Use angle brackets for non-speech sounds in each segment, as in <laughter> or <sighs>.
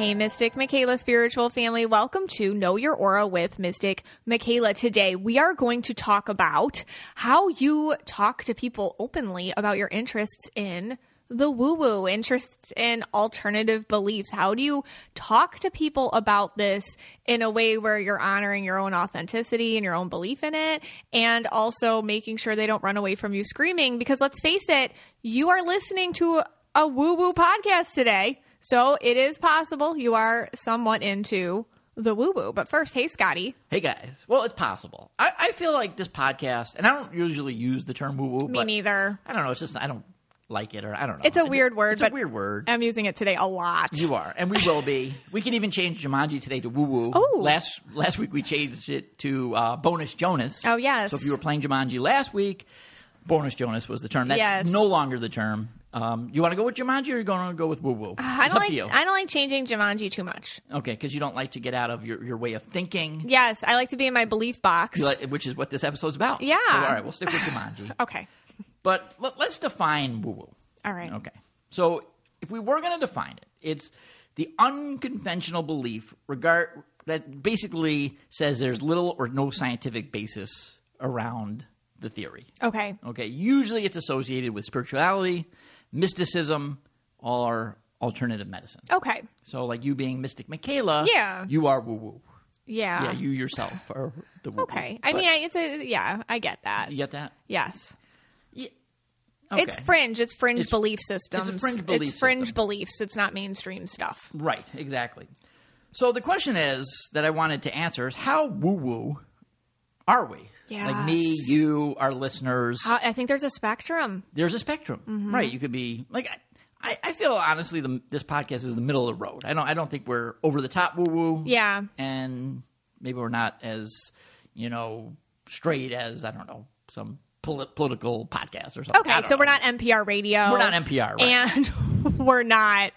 Hey, Mystic Michaela spiritual family. Welcome to Know Your Aura with Mystic Michaela. Today, we are going to talk about how you talk to people openly about your interests in the woo woo, interests in alternative beliefs. How do you talk to people about this in a way where you're honoring your own authenticity and your own belief in it, and also making sure they don't run away from you screaming? Because let's face it, you are listening to a woo woo podcast today. So it is possible you are somewhat into the woo woo. But first, hey, Scotty. Hey guys. Well, it's possible. I, I feel like this podcast, and I don't usually use the term woo woo. Me neither. I don't know. It's just I don't like it, or I don't know. It's a weird word, It's but a weird word. I'm using it today a lot. you are, and we will be. <laughs> We can even change Jumanji today to woo woo. Oh. Last last week we changed it to uh, bonus Jonas. Oh, yes. So if you were playing Jumanji last week, bonus Jonas was the term. That's Yes. no longer the term. Um, you want to go with Jumanji, or you going to go with woo woo? I don't like. I don't like changing Jumanji too much. okay, because you don't like to get out of your, your way of thinking. Yes, I like to be in my belief box. Like- which is what this episode's about. Yeah. So, all right, we'll stick with Jumanji. <laughs> okay. But let, us define woo woo. All right. Okay. So if we were going to define it, it's the unconventional belief regard that basically says there's little or no scientific basis around the theory. Okay. Okay. Usually it's associated with spirituality, mysticism, or alternative medicine. Okay. So like you being Mystic Michaela, Yeah. you are woo woo. Yeah. Yeah, you yourself are the woo. okay. I mean, I, it's a yeah. I get that. you get that? Yes. Yeah. It's fringe. It's fringe It's- belief systems. fringe belief It's fringe system. beliefs. It's not mainstream stuff. Right, exactly. So the question is that I wanted to answer is how woo woo are we? Like me, you, our listeners. I I think there's a spectrum. there's a spectrum, mm-hmm. right? You could be like, I, I feel honestly, the, this podcast is the middle of the road. I don't, I don't think we're over the top woo woo. Yeah. and maybe we're not as, you know, straight as I don't know some poli- political podcast or something. Okay, so we're not NPR radio. We're not NPR, right. And <laughs> we're not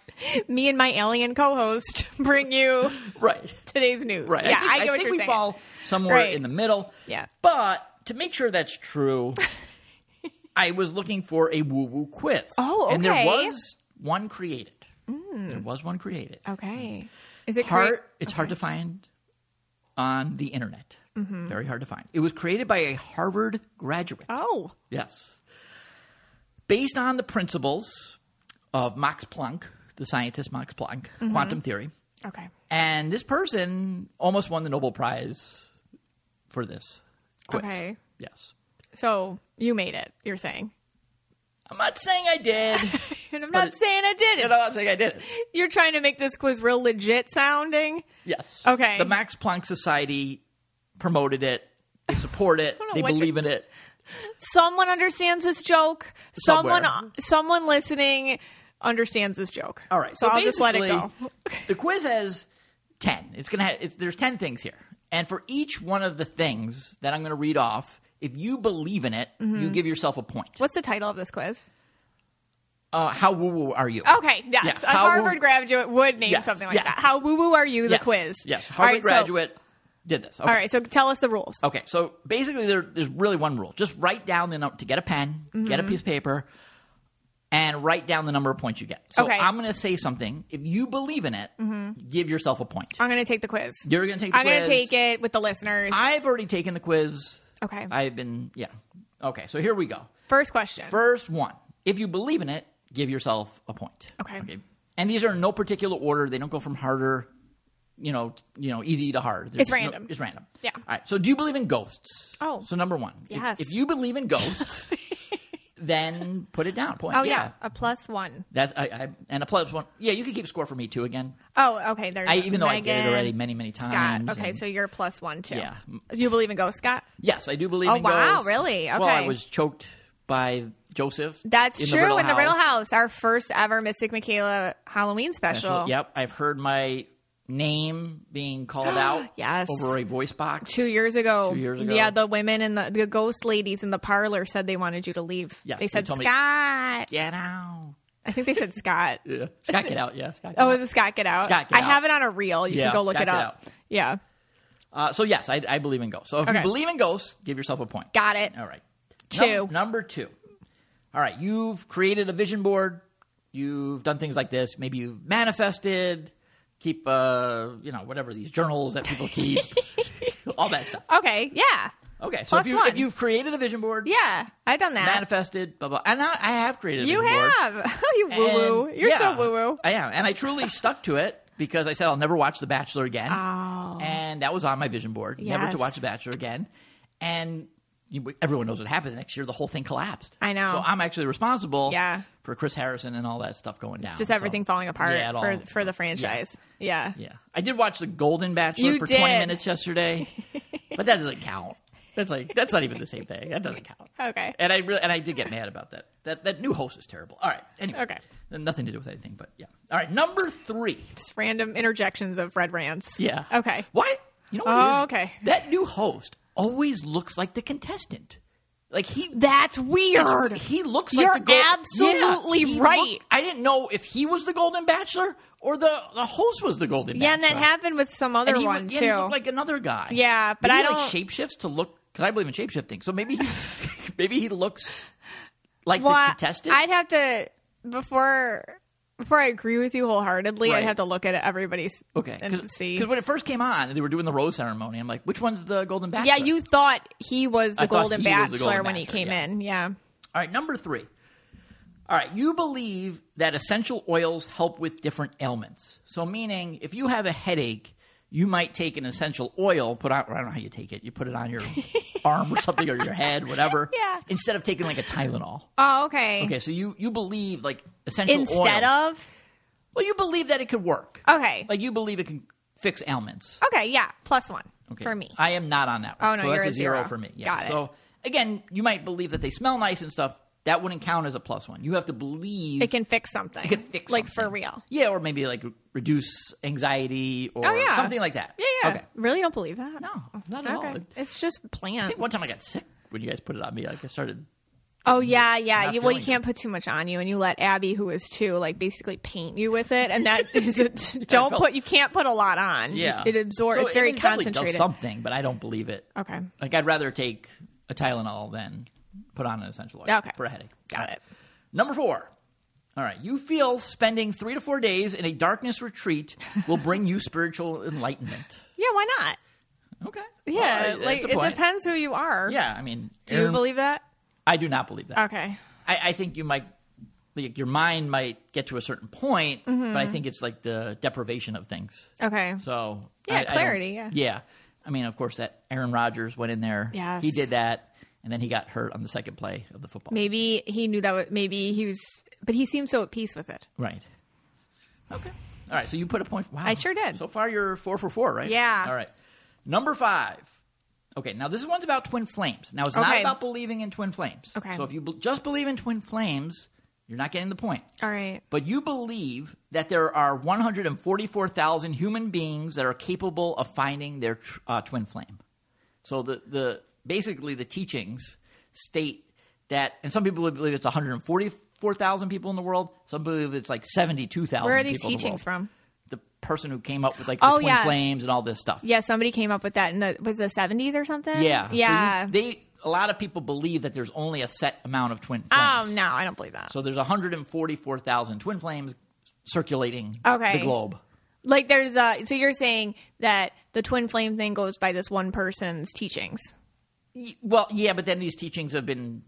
me and my alien co-host <laughs> bring you right. today's news. Right. Yeah, I think, I, get what think you're we saying. fall somewhere Right. in the middle. Yeah. But to make sure that's true, <laughs> I was looking for a woo woo quiz. Oh, okay. And there was one created. Mm. There was one created. Okay. Is it Hard. It's hard to find on the internet. Mm-hmm. Very hard to find. It was created by a Harvard graduate. Oh. Yes. Based on the principles of Max Planck, the scientist Max Planck, Mm-hmm. quantum theory. Okay. And this person almost won the Nobel Prize for this quiz. Okay. Yes. So you made it. You're saying. I'm not saying I did. <laughs> And I'm not it- saying I did I'm not saying I did it. You're trying to make this quiz real legit sounding. Yes. Okay. The Max Planck Society promoted it. They support it. <laughs> They believe in it. Someone understands this joke. Someone, Somewhere. someone listening understands this joke. All right. So, I'll just let it go. <laughs> the quiz has 10. It's going to have it's, there's 10 things here. And for each one of the things that I'm going to read off, if you believe in it, Mm-hmm. you give yourself a point. What's the title of this quiz? Uh, how woo woo are you? Okay, yes. Yeah, A Harvard woo- graduate would name Yes, something like yes. that. How woo woo are you? The Yes, quiz. Yes. Harvard right, so- graduate did this. Okay. all right, so tell us the rules. Okay, so basically, there, there's really one rule: just write down the number to get a pen, get Mm-hmm. a piece of paper, and write down the number of points you get. So Okay. I'm going to say something. If you believe in it, give yourself a point. I'm going to take the quiz. You're going to take the I'm quiz. going to take it with the listeners. I've already taken the quiz. okay. I've been yeah. Okay, so here we go. First question. First one: If you believe in it, give yourself a point. Okay. Okay. And these are in no particular order. They don't go from harder, you know, you know, easy to hard. They're It's just no- random. it's random. Yeah. All right. So, do you believe in ghosts? Oh. So number one. if- Yes. If, you believe in ghosts, <laughs> then put it down. Point. oh, yeah. A plus one. That's I, I and a plus one. Yeah, you can keep score for me too again. Oh, okay. There's I even though I did it already many many times. Scott. Okay, and- so you're plus one too. Yeah. You believe in ghosts, Scott? yes, I do believe in ghosts. Oh, in wow, ghosts. really? Well, I was choked by Joseph. That's in true. The in the Riddle House. Our first ever Mystic Michaela Halloween special. Special. Yep, I've heard my name being called <gasps> out Yes. over a voice box. Two years ago. Two years ago. Yeah, the women and the, the ghost ladies in the parlor said they wanted you to leave. Yes, they they said told me- Scott. Get out. I think they said <laughs> Scott. Yeah. Scott, get out. Yeah, Scott. Get Oh, out. is it Scott Get Out? Scott Get Out. I Out. have it on a reel. You Yeah, can go look Scott it Get up. Out. Yeah. Uh, so yes, I, I believe in ghosts. So if Okay. you believe in ghosts, give yourself a point. Got it. All right. Two. Num- number two. All right. You've created a vision board. You've done things like this. Maybe you've manifested, keep uh, you know, whatever these journals that people <laughs> keep, all that stuff. Okay, yeah. Okay, so Plus if you you've created a vision board, Yeah, I've done that. manifested, blah blah, and I, I have created a you vision board. have. <laughs> you woo woo. You're yeah, so woo woo. I am, and I truly stuck to it because I said I'll never watch The Bachelor again, Oh. and that was on my vision board, never to watch The Bachelor again, and you, everyone knows what happened the next year. The whole thing collapsed. I know. So I'm actually responsible. Yeah. For Chris Harrison and all that stuff going down. Just So, everything falling apart yeah, for all- for the franchise. Yeah. Yeah, I did watch The Golden Bachelor You for 20 minutes yesterday, <laughs> but that doesn't count. That's like that's not even the same thing. That doesn't count. Okay. And I really and I did get mad about that. That that new host is terrible. All right. Anyway. Okay. Nothing to do with anything, but yeah. All right. Number three. Just random interjections of red rants. Yeah. Okay. What? You know what? Oh, okay. That new host always looks like the contestant. Like he. That's weird. He looks You're like the gold- absolutely Yeah, right. looked- I didn't know if he was the Golden Bachelor or the, the host was the Golden yeah, and that happened with some other he, one yeah, too. he looked like another guy. Yeah, but maybe I he, like don't- shapeshifts to look because I believe in shapeshifting. So maybe he, <laughs> <laughs> maybe he looks like well, the contestant. I'd have to before before I agree with you wholeheartedly. Right. I'd have to look at everybody's okay, and see. because when it first came on and they were doing the rose ceremony, I'm like, which one's the Golden Bachelor? Yeah, you thought he was the I thought Golden he was Bachelor the Golden when he Bachelor, came yeah. in. Yeah. All right, number three. All right, you believe that essential oils help with different ailments. So, meaning, if you have a headache, you might take an essential oil, put on, I don't know how you take it, you put it on your <laughs> arm or something or your head, whatever, <laughs> Yeah. instead of taking like a Tylenol. Oh, okay. Okay, so you, you believe like essential Instead oils. of Well, you believe that it could work. okay, Like, you believe it can fix ailments. okay, yeah, plus one Okay. for me. I am not on that one. Oh, no, so you're a a zero, zero. for me. Yeah. Got it. So again, you might believe that they smell nice and stuff. That wouldn't count as a plus one. You have to believe It can fix something. it could fix like for real. Yeah, or maybe like reduce anxiety or Oh yeah, something like that. Yeah, yeah. Okay. Really don't believe that. No, not at all. It's just I think one time I got sick when you guys put it on me. Like I started. Oh yeah, yeah. You, well, you can't put too much on you, and you let Abby, who is two, like basically paint you with it, and that <laughs> is it. Don't felt- put. You can't put a lot on. Yeah, it absorbs. So it's very it concentrated. Does something, but I don't believe it. Okay, Like I'd rather take a Tylenol than put on an essential oil Okay. for a headache. got it. Number four. All right. You feel spending three to four days in a darkness retreat will bring you spiritual enlightenment. <laughs> Yeah, why not? Okay. Yeah, Well, like it point. depends who you are. Yeah, I mean, Do you believe that? I do not believe that. Okay. I, I think you might, like, your mind might get to a certain point, Mm-hmm. but I think it's like the deprivation of things. Okay. So Yeah, I- I clarity, yeah. yeah. I mean, of course, that Aaron Rodgers went in there. Yes. he did that, and then he got hurt on the second play of the football. Maybe he knew that. Was, maybe he was, but he seemed so at peace with it. Right. Okay. All right. So you put a point. Wow. I sure did. So far, you're four for four, right? Yeah. All right. Number five. Okay. Now this one's about twin flames. Now it's not about believing in twin flames. Okay. So if you be- just believe in twin flames, you're not getting the point. All right. But you believe that there are 144,000 human beings that are capable of finding their tr- uh, twin flame. So the the basically the teachings state that, and some people believe it's 144,000 people in the world. Some believe it's like 72,000. Where are these people in the teachings from? The person who came up with like the Oh, twin yeah. flames and all this stuff. Yeah, somebody came up with that in the was the seventies or something. Yeah. So Yeah. they a lot of people believe that there's only a set amount of twin oh flames. no, I don't believe that. So there's 144,000 twin flames circulating Okay. the globe. like there's uh so you're saying that the twin flame thing goes by this one person's teachings. Y- Well, yeah, but then these teachings have been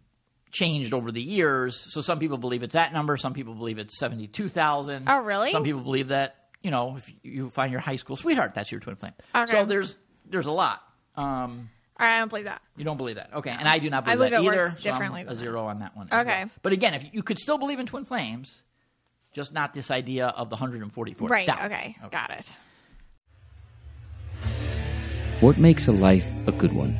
changed over the years. So some people believe it's that number. Some people believe it's seventy-two thousand. Oh, really? Some people believe that you know if you find your high school sweetheart, that's your twin flame. Okay. So there's there's a lot. Um, All right, I don't believe that. you don't believe that, okay? And I do not I believe, believe that it either. works so I'm differently a than that. zero on that one. Okay. well. But again, if you could still believe in twin flames, just not this idea of the hundred and forty-four. Right. Okay. Got it. What makes a life a good one?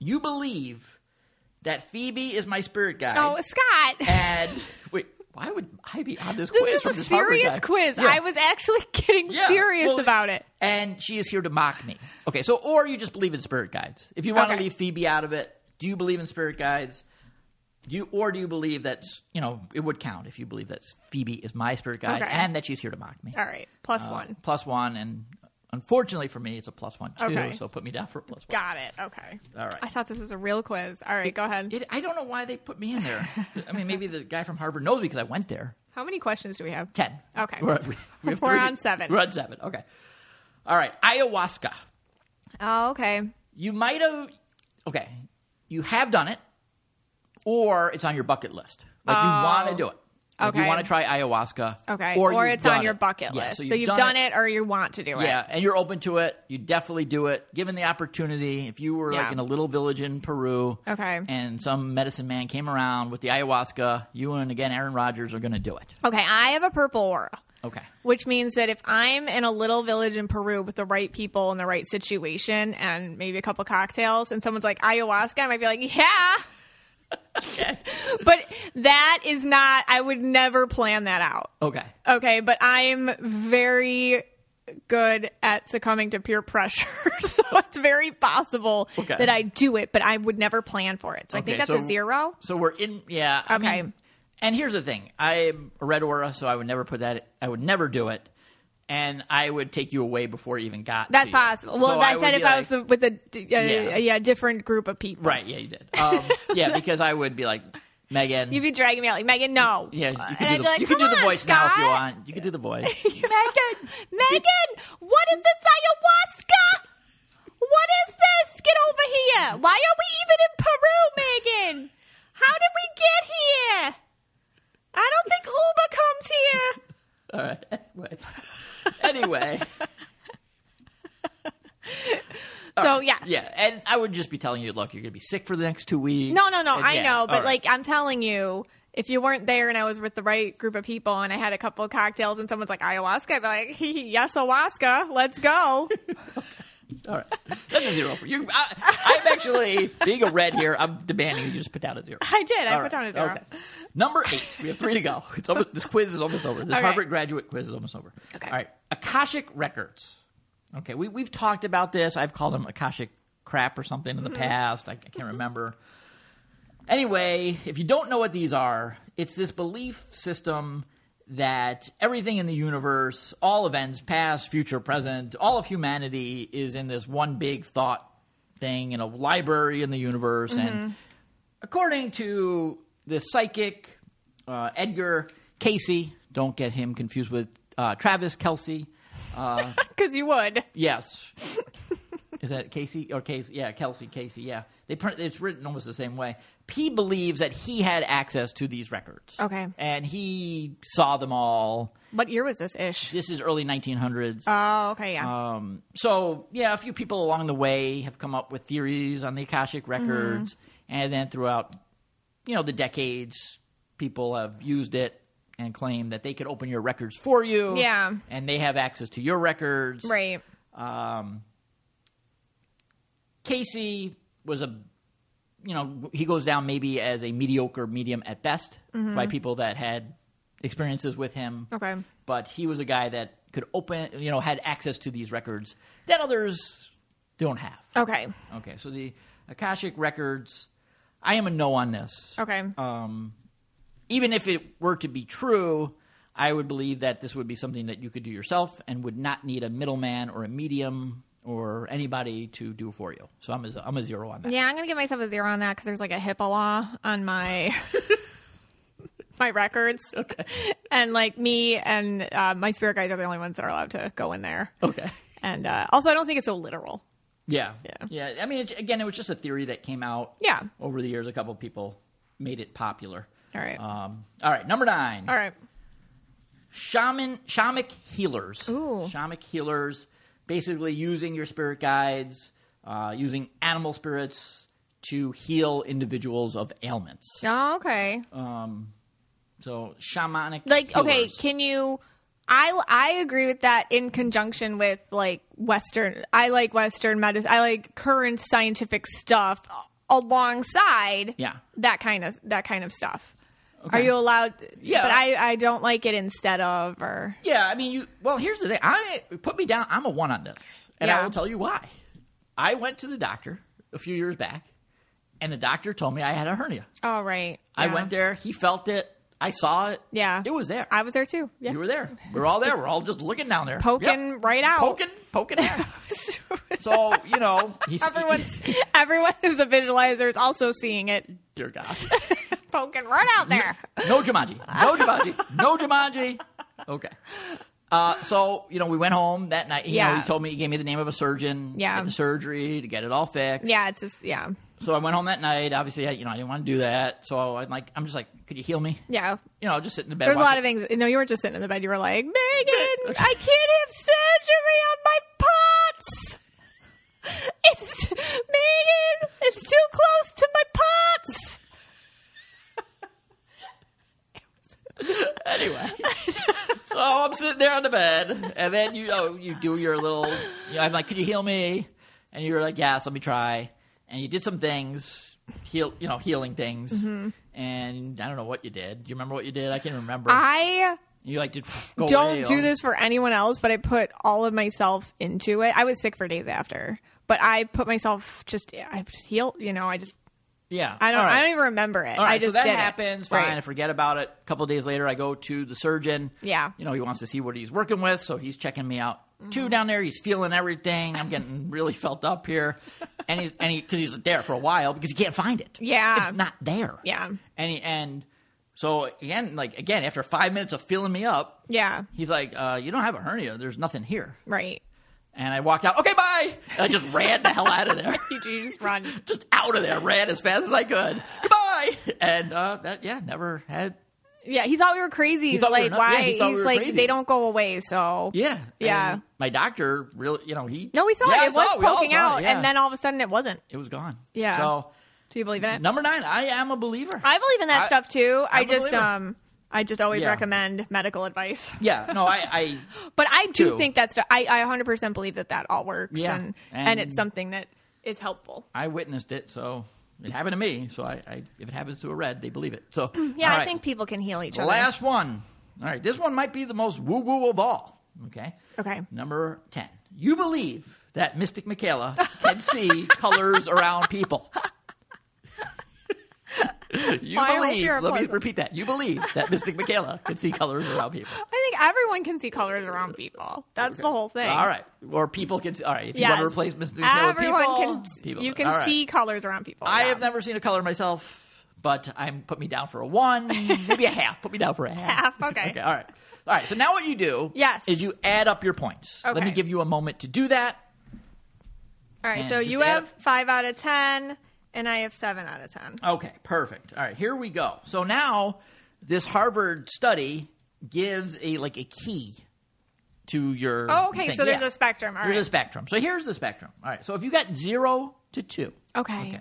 You believe that Phoebe is my spirit guide. Oh, Scott. and <laughs> wait, why would I be on this, quiz? This quiz is from a serious quiz. Yeah. I was actually <laughs> getting Yeah, serious well, about it. And she is here to mock me. Okay, so or you just believe in spirit guides. If you want to leave Phoebe out of it, do you believe in spirit guides? Do you, or do you believe that you know it would count if you believe that Phoebe is my spirit guide Okay. and that she's here to mock me? All right, plus Uh, one. plus one, and unfortunately for me, it's a plus one too. Okay. So put me down for a plus one. Got it. Okay. All right. I thought this was a real quiz. All right, go ahead. It, I don't know why they put me in there. <laughs> I mean, maybe the guy from Harvard knows me because I went there. How many questions do we have? Ten. Okay. We're, we, we <laughs> have We're on seven. We're on seven. Okay. All right. Ayahuasca. Oh, okay. You might have. Okay. You have done it, or it's on your bucket list. Like you oh. want to do it. Like you want to try ayahuasca. Okay. Or, Or, it's on your bucket Yeah, list. so So, you've you've done, it. or you want to do it. Yeah, and you're open to it. You definitely do it. Given the opportunity, if you were like in a little village in Peru, Okay. and some medicine man came around with the ayahuasca, you and again Aaron Rodgers are going to do it. Okay, I have a purple aura. Okay. Which means that if I'm in a little village in Peru with the right people in the right situation and maybe a couple cocktails and someone's like ayahuasca, I might be like, yeah. <laughs> but that is not, I would never plan that out. Okay. Okay, but I'm very good at succumbing to peer pressure. <laughs> so it's very possible Okay. that I do it, but I would never plan for it. So I think that's so- a zero. So we're in. Yeah. I Okay. mean- and here's the thing: I'm a red aura, so I would never put that. I would never do it, and I would take you away before you even got. That's possible. Well, So said be if I was the, with a, uh, Yeah. yeah. different group of people. right. Yeah, you did. Um, yeah, <laughs> because I would be like Megan. You'd be dragging me out like Megan, no. yeah, you can do the, like, you do "Come the voice now if you want. You can do the voice. <laughs> Megan, Megan, what is this ayahuasca? What is this? Get over here. Why are we even in Peru, Megan? How did we get here? I don't think Uber comes here. <laughs> All right. <laughs> Anyway, <laughs> So yeah. yeah, and I would just be telling you, look, you're going to be sick for the next two weeks. No, no, no. And I yeah, know, but right. like I'm telling you, if you weren't there and I was with the right group of people and I had a couple of cocktails and someone's like ayahuasca, I'd be like, <laughs> yes, ayahuasca, let's go. All right, that's a zero for you. I, I'm actually being a red here. I'm demanding you just put down a zero. I did. I All put right, down a zero. Okay. Number eight. We have three to go. <laughs> It's almost, this quiz is almost over. This. Harvard graduate quiz is almost over. Okay. All right. Akashic records. Okay, we we've talked about this. I've called them Akashic crap or something in the Mm-hmm. past. I, I can't remember. Anyway, if you don't know what these are, it's this belief system that everything in the universe, all events, past, future, present, all of humanity is in this one big thought thing in a library in the universe. And according to the psychic uh, Edgar Cayce, don't get him confused with uh, Travis Kelce. Uh, <laughs> Because you would. Yes. Is that Casey or Casey? Yeah, Kelsey, Casey. Yeah, they print. It's written almost the same way. He believes that he had access to these records. Okay. and he saw them all. What year was this ish? This is early 1900s. Oh, okay, yeah. Um, so yeah, a few people along the way have come up with theories on the Akashic records, and then throughout, you know, the decades, people have used it and claim that they could open your records for you. Yeah. and they have access to your records. right. Um, Cayce was a, you know, he goes down maybe as a mediocre medium at best by people that had experiences with him. Okay. But he was a guy that could open, you know, had access to these records that others don't have. Okay. Okay, so the Akashic records, I am a no on this. Okay. Um, even if it were to be true, I would believe that this would be something that you could do yourself and would not need a middleman or a medium or anybody to do for you. So I'm a, I'm a zero on that. Yeah, I'm gonna give myself a zero on that because there's like a HIPAA law on my <laughs> my records. Okay. And like me and uh, my spirit guides are the only ones that are allowed to go in there. Okay. And uh, also, I don't think it's so literal. Yeah. Yeah. Yeah. I mean, it, again, it was just a theory that came out. Yeah. Over the years, a couple of people made it popular. All right. Um, all right. Number nine. All right. shaman shamanic healers. Ooh. Shamanic healers, basically using your spirit guides, uh, using animal spirits to heal individuals of ailments. Oh, okay. So shamanic Like, okay, can you? I I agree with that in conjunction with like Western. I like Western medicine. I like current scientific stuff alongside Yeah. that kind of that kind of stuff. Are you allowed? Yeah. but I I don't like it instead of or Yeah, I mean, you. Well, here's the thing. I put me down. I'm a one on this, and Yeah. I will tell you why. I went to the doctor a few years back, and the doctor told me I had a hernia. oh right. I went there. He felt it. I saw it. Yeah, it was there. I was there too. Yeah, You were there. We were all there. We're all just looking down there, poking Yep. right out. poking, poking out. <laughs> so you know, he's Everyone's <laughs> everyone who's a visualizer is also seeing it dear God. <laughs> poking right out there. No Jumanji. No Jumanji. No Jumanji. Okay. Uh, so you know, we went home that night. You Yeah. know, he told me he gave me the name of a surgeon. Yeah. Get the surgery to get it all fixed. Yeah, it's just yeah, So I went home that night. Obviously, I, you know, I didn't want to do that. So I'm like, I'm just like, could you heal me? yeah. You know, just sit in the bed. There's a lot of things. No, you weren't just sitting in the bed. You were like, Megan, <laughs> I can't have surgery on my pots. It's Megan. It's too close to my pots. <laughs> anyway. so I'm sitting there on the bed, and then you know you do your little. You know, I'm like, "Could you heal me?" And you were like, "Yes, let me try." And you did some things, heal, you know, healing things. Mm-hmm. And I don't know what you did. Do you remember what you did? I can't remember. I you like did go don't away, do this for anyone else, but I put all of myself into it. I was sick for days after, but I put myself just. I just healed. You know, I just. Yeah, I don't. Right. I don't even remember it. Right, I just so that did it. happens. Fine, Right. I forget about it. A couple days later, I go to the surgeon. Yeah. you know, he wants to see what he's working with, so he's checking me out too down there. He's feeling everything. I'm getting <laughs> really felt up here, and he's and he because he's there for a while because he can't find it. Yeah. it's not there. Yeah. and he, and so again, like again, after five minutes of filling me up, Yeah. he's like, uh, "You don't have a hernia. There's nothing here." Right. And I walked out. Okay, bye. And I just ran the hell out of there. <laughs> You just run. <laughs> just out of there, ran as fast as I could. Goodbye. And uh, that, yeah, never had. Yeah, he thought we were crazy. He's thought we were like, why? yeah, he thought we He's were like, crazy. they don't go away. So Yeah, Yeah. And my doctor really, you know, he. no, we saw Yeah, it. It was We poking it, out, yeah. and then all of a sudden it wasn't. it was gone. Yeah. So Do you believe in it? number nine, I am a believer. I believe in that I- stuff too. I I'm a just um, I just always Yeah. recommend medical advice. <laughs> yeah, no, I, I <laughs> But I do Too. think that's I I 100% believe that that all works. Yeah. and, and And- it's something that is helpful. I witnessed it, so it happened to me. So I, I if it happens to a red, they believe it. So <clears throat> Yeah, I think people can heal each other. the other. last one. All right, this one might be the most woo woo of all. Okay. Okay. Number 10. You believe that Mystic Michaela can see <laughs> colors around people. You hope believe, let me repeat that. You believe that Mystic Michaela can see colors around people. I think everyone can see colors around people. That's the whole thing. All right. Or people can see. All right. If you want to replace Mystic Michaela with Everyone people, can. people. You can right. see colors around people. I yeah. have never seen a color myself, but I'm put me down for a one, <laughs> maybe a half. Put me down for a half. Half, okay. okay. All right. All right. So now what you do Yes. is you add up your points. Let me give you a moment to do that. All right, so you have up- five out of ten, and I have seven out of ten. Okay, perfect. All right, here we go. So now this Harvard study gives a like a key to your. Oh, okay, thing. so there's Yeah. a spectrum. All There's right. a spectrum. So here's the spectrum. All right, so if you got zero to two. Okay. Okay.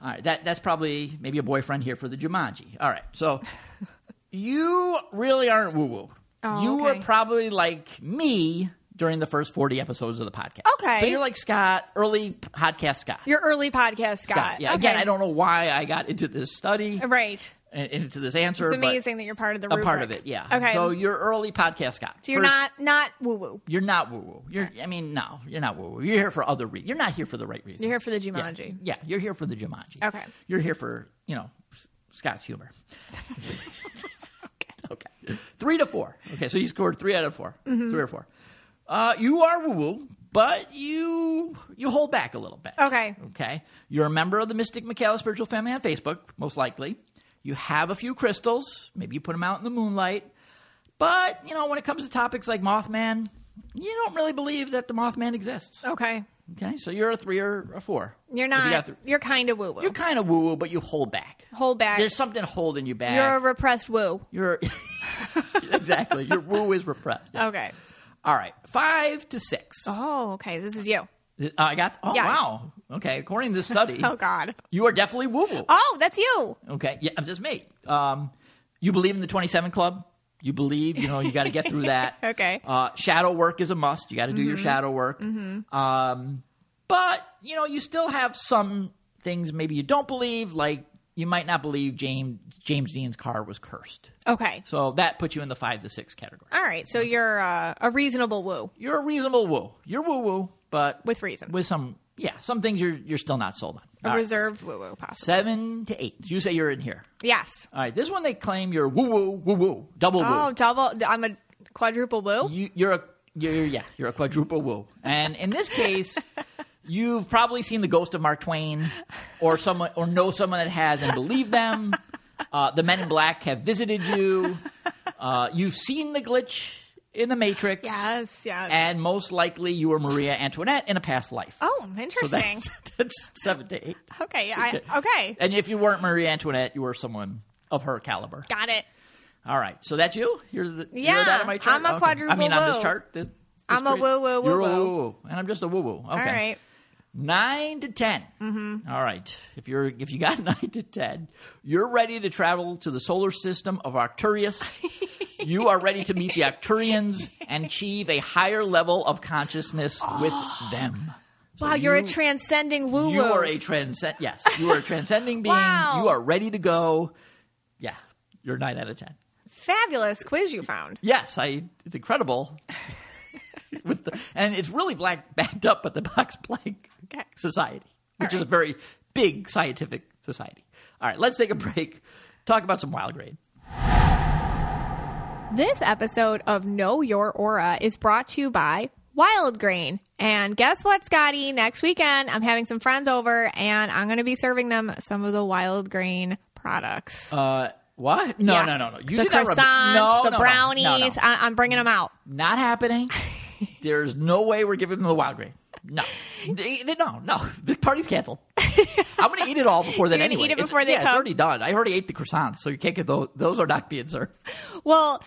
All right, that that's probably maybe a boyfriend here for the Jumanji. All right, so <laughs> you really aren't woo woo. Oh, you okay. probably like me during the first 40 episodes of the podcast. Okay. So you're like Scott, early podcast Scott. Your early podcast, Scott. Scott. Yeah. Okay. Again, I don't know why I got into this study Right. and into this answer. It's amazing that you're part of the A part of it, yeah. Okay. So you're early podcast Scott. So you're First- not not woo woo. You're not woo woo. You're. I mean, no, you're not woo woo. You're here for other reasons. You're not here for the right reasons. You're here for the Yeah. Jumanji. Yeah. You're here for the Jumanji. Okay. You're here for you know Scott's humor. <laughs> <laughs> okay. Three to four. Okay, so you scored three out of 4 Mm-hmm. Three or four. Uh, you are woo woo, but you you hold back a little bit. Okay. Okay. You're a member of the Mystic Michaela Spiritual Family on Facebook, most likely. You have a few crystals. Maybe you put them out in the moonlight. But, you know, when it comes to topics like Mothman, you don't really believe that the Mothman exists. Okay. Okay, so you're a three or a four. You're you not. th- you're kind of woo woo. you're kind of woo woo, but you hold back. Hold back. There's something holding you back. You're a repressed woo. You're <laughs> exactly. Your woo is repressed. yes. Okay. All right, five to six. Oh, okay. This is you. Uh, I got. Oh Yeah. wow. Okay, according to this study, <laughs> Oh God. you are definitely woo woo. Oh, that's you. Okay, yeah, I'm just me. Um, you believe in the 27 Club. You believe, you know, you got to get through that. <laughs> Okay. Uh, shadow work is a must. You got to do your shadow work. Um, but you know, you still have some things maybe you don't believe. Like you might not believe James James Dean's car was cursed. Okay. So that puts you in the five to six category. All right. So you're uh, a reasonable woo You're a reasonable woo. You're woo woo, but with reason. with some yeah, some things you're you're still not sold on. a All right. reserved woo woo, possibly. Seven to eight. You say you're in here. Yes. All right, this one they claim you're woo woo woo woo double woo. Oh, double. I'm a quadruple woo. You, you're a you're yeah you're a quadruple woo, and in this case, <laughs> you've probably seen the ghost of Mark Twain, or someone or know someone that has and believe them. Uh, the Men in Black have visited you. Uh, you've seen the glitch in the Matrix. Yes. Yes. And most likely you were Maria Antoinette in a past life. oh, so interesting. that's, <laughs> that's seven to eight. okay. I, okay. And if you weren't Maria Antoinette, you were someone of her caliber. Got it. All right, so that's you. You're the Yeah, that on my chart. I'm a Okay. quadruple I mean, on this chart, this, this I'm a woo, woo, You're a woo, woo woo, and I'm just a woo woo. Okay, All right. Nine to 10 Mm-hmm. All right, if you're if you got <laughs> nine to ten, you're ready to travel to the solar system of Arcturus. <laughs> you are ready to meet the Arcturians and achieve a higher level of consciousness with <gasps> them. So Wow, you're a transcending woo woo. You are a transcend. Yes, you are a transcending being. Wow. You are ready to go. Yeah, you're nine out of ten. fabulous quiz you found. Yes, I. It's incredible. <laughs> With the, and it's really black backed up by the Max Planck. Society, which All is a very big scientific society. All right, let's take a break. Talk about some wild grain. This episode of Know Your Aura is brought to you by Wild Grain. And guess what, Scotty? Next weekend, I'm having some friends over and I'm going to be serving them some of the Wild Grain products. Uh, what? No, Yeah. no, no, no. You the did not croissants, no, the no, brownies. No. I- I'm bringing them out. Not happening. <laughs> There's no way we're giving them the wild grain. No, They- they- no, no. The party's canceled. <laughs> I'm going to eat it all before then. Anyway, eat it It's- before they yeah, it's come? already done. I already ate the croissants, so you can't get those. Those are not being served. Well,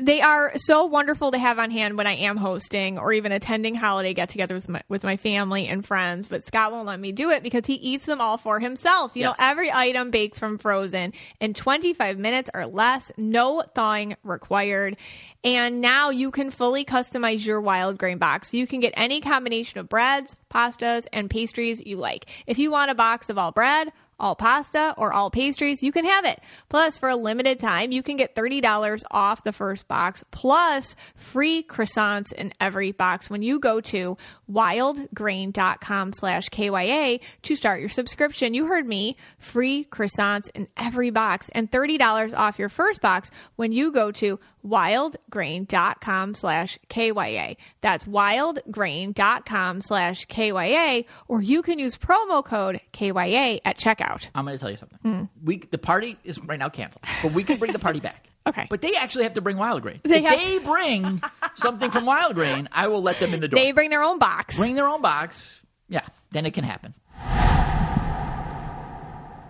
they are so wonderful to have on hand when I am hosting or even attending holiday get together with my, with my family and friends. But Scott won't let me do it because he eats them all for himself. You Yes. know, every item bakes from frozen in 25 minutes or less, no thawing required. And now you can fully customize your wild grain box. You can get any combination of breads, pastas, and pastries you like. If you want a box of all bread, all pasta or all pastries, you can have it. Plus, for a limited time, you can get $30 off the first box, plus free croissants in every box when you go to wildgrain.com slash KYA to start your subscription. You heard me. Free croissants in every box and $30 off your first box when you go to wildgrain.com slash KYA. That's wildgrain.com slash KYA, or you can use promo code KYA at checkout. I'm going to tell you something. We the party is right now canceled, but we can bring the party back. <laughs> Okay. But they actually have to bring wild grain. They if have- they bring <laughs> something from wild grain, I will let them in the door. They bring their own box. bring their own box. Yeah, then it can happen.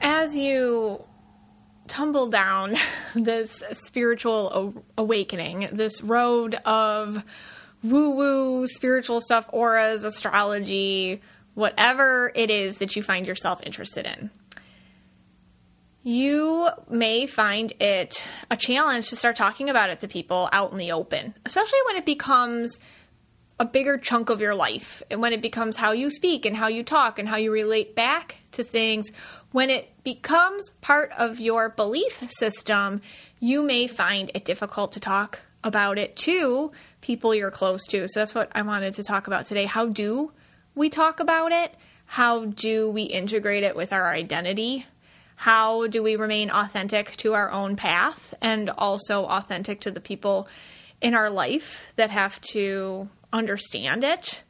As you tumble down <laughs> this spiritual awakening, this road of woo woo, spiritual stuff, auras, astrology, whatever it is that you find yourself interested in, you may find it a challenge to start talking about it to people out in the open, especially when it becomes a bigger chunk of your life and when it becomes how you speak and how you talk and how you relate back to things when it becomes part of your belief system you may find it difficult to talk about it to people you're close to so that's what i wanted to talk about today how do we talk about it how do we integrate it with our identity how do we remain authentic to our own path and also authentic to the people in our life that have to understand it?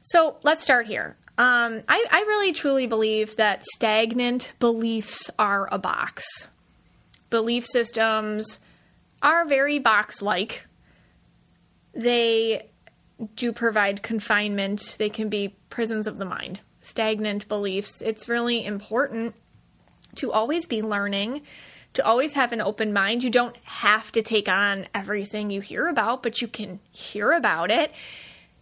So let's start here. Um, I, I really truly believe that stagnant beliefs are a box. Belief systems are very box like. They do provide confinement. They can be prisons of the mind, stagnant beliefs. It's really important to always be learning, to always have an open mind. You don't have to take on everything you hear about, but you can hear about it.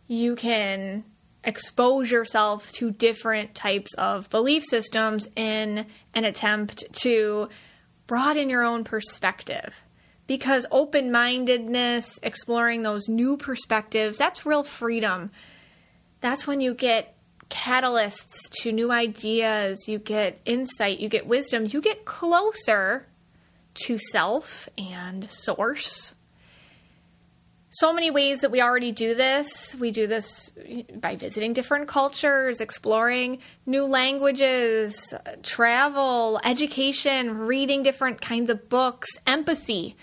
You can expose yourself to different types of belief systems in an attempt to broaden your own perspective. Because open mindedness, exploring those new perspectives, that's real freedom. That's when you get catalysts to new ideas, you get insight, you get wisdom, you get closer to self and source so many ways that we already do this. We do this by visiting different cultures, exploring new languages, travel, education, reading different kinds of books. Empathy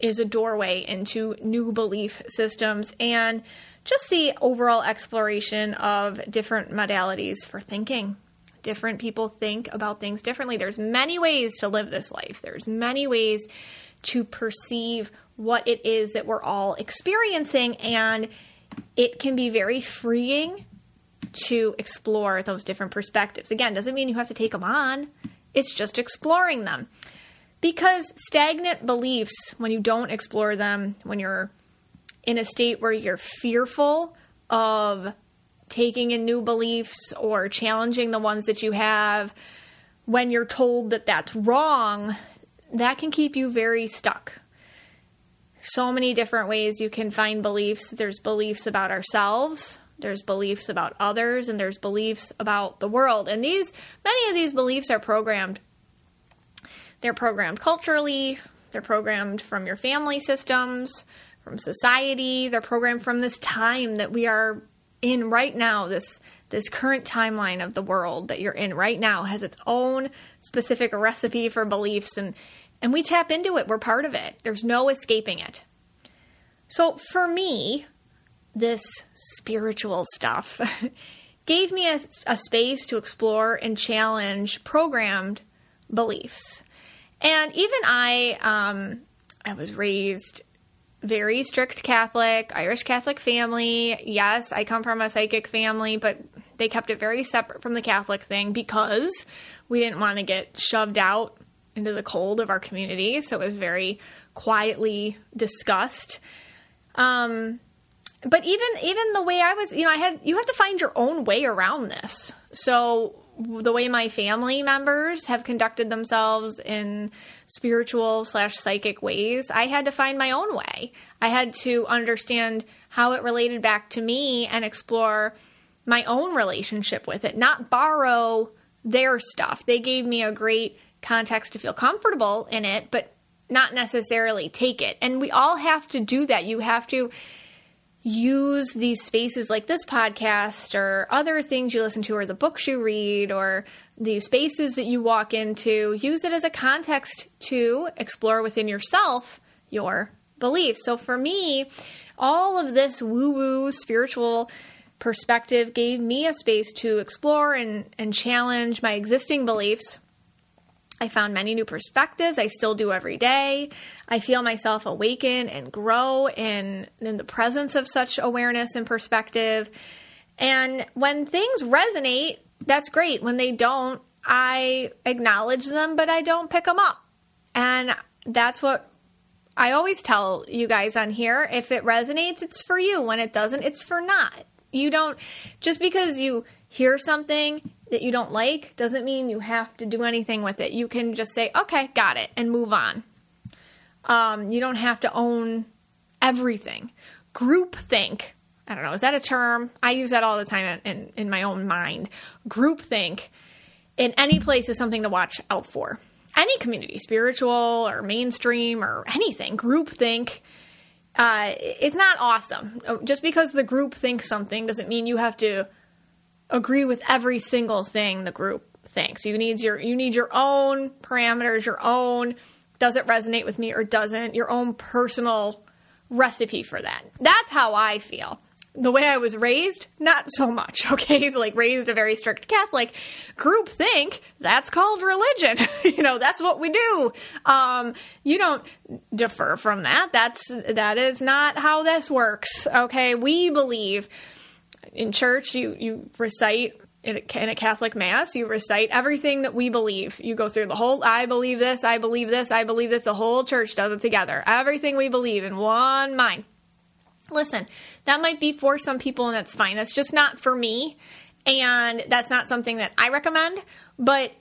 is a doorway into new belief systems and just the overall exploration of different modalities for thinking. Different people think about things differently. There's many ways to live this life. There's many ways to perceive what it is that we're all experiencing. And it can be very freeing to explore those different perspectives. Again, doesn't mean you have to take them on, it's just exploring them. Because stagnant beliefs, when you don't explore them, when you're in a state where you're fearful of taking in new beliefs or challenging the ones that you have, when you're told that that's wrong, that can keep you very stuck so many different ways you can find beliefs. There's beliefs about ourselves, there's beliefs about others, and there's beliefs about the world. And these many of these beliefs are programmed. They're programmed culturally, they're programmed from your family systems, from society, they're programmed from this time that we are in right now, this this current timeline of the world that you're in right now has its own specific recipe for beliefs and and we tap into it. We're part of it. There's no escaping it. So for me, this spiritual stuff <laughs> gave me a, a, space to explore and challenge programmed beliefs. And even I, um, I was raised very strict Catholic, Irish Catholic family. Yes, I come from a psychic family, but they kept it very separate from the Catholic thing because we didn't want to get shoved out into the cold of our community. So it was very quietly discussed. Um, but even even the way I was, you know, I had you have to find your own way around this. So the way my family members have conducted themselves in spiritual slash psychic ways, I had to find my own way. I had to understand how it related back to me and explore my own relationship with it, not borrow their stuff. They gave me a great context to feel comfortable in it, but not necessarily take it. And we all have to do that. You have to use these spaces like this podcast or other things you listen to or the books you read or the spaces that you walk into. Use it as a context to explore within yourself your beliefs. So for me, all of this woo woo spiritual perspective gave me a space to explore and, and challenge my existing beliefs I found many new perspectives. I still do every day. I feel myself awaken and grow in, in the presence of such awareness and perspective. And when things resonate, that's great. When they don't, I acknowledge them, but I don't pick them up. And that's what I always tell you guys on here. If it resonates, it's for you. When it doesn't, it's for not. You don't, just because you hear something that you don't like doesn't mean you have to do anything with it. You can just say, okay, got it, and move on. Um, you don't have to own everything. Group think. I don't know. Is that a term? I use that all the time in, in my own mind. Group think in any place is something to watch out for. Any community, spiritual or mainstream or anything, group think. Uh, it's not awesome. Just because the group thinks something doesn't mean you have to agree with every single thing the group thinks. You need your you need your own parameters, your own does it resonate with me or doesn't, your own personal recipe for that. That's how I feel. the way I was raised, not so much, <laughs> okay? Like raised a very strict Catholic group think that's called religion. <laughs> you know, that's what we do. Um, you don't defer from that. That's that is not how this works. Okay? We believe in church you you recite in a, Catholic mass, you recite everything that we believe. You go through the whole I believe this, I believe this, I believe this. The whole church does it together. Everything we believe in one mind. Listen, that might be for some people and that's fine. That's just not for me. And that's not something that I recommend. But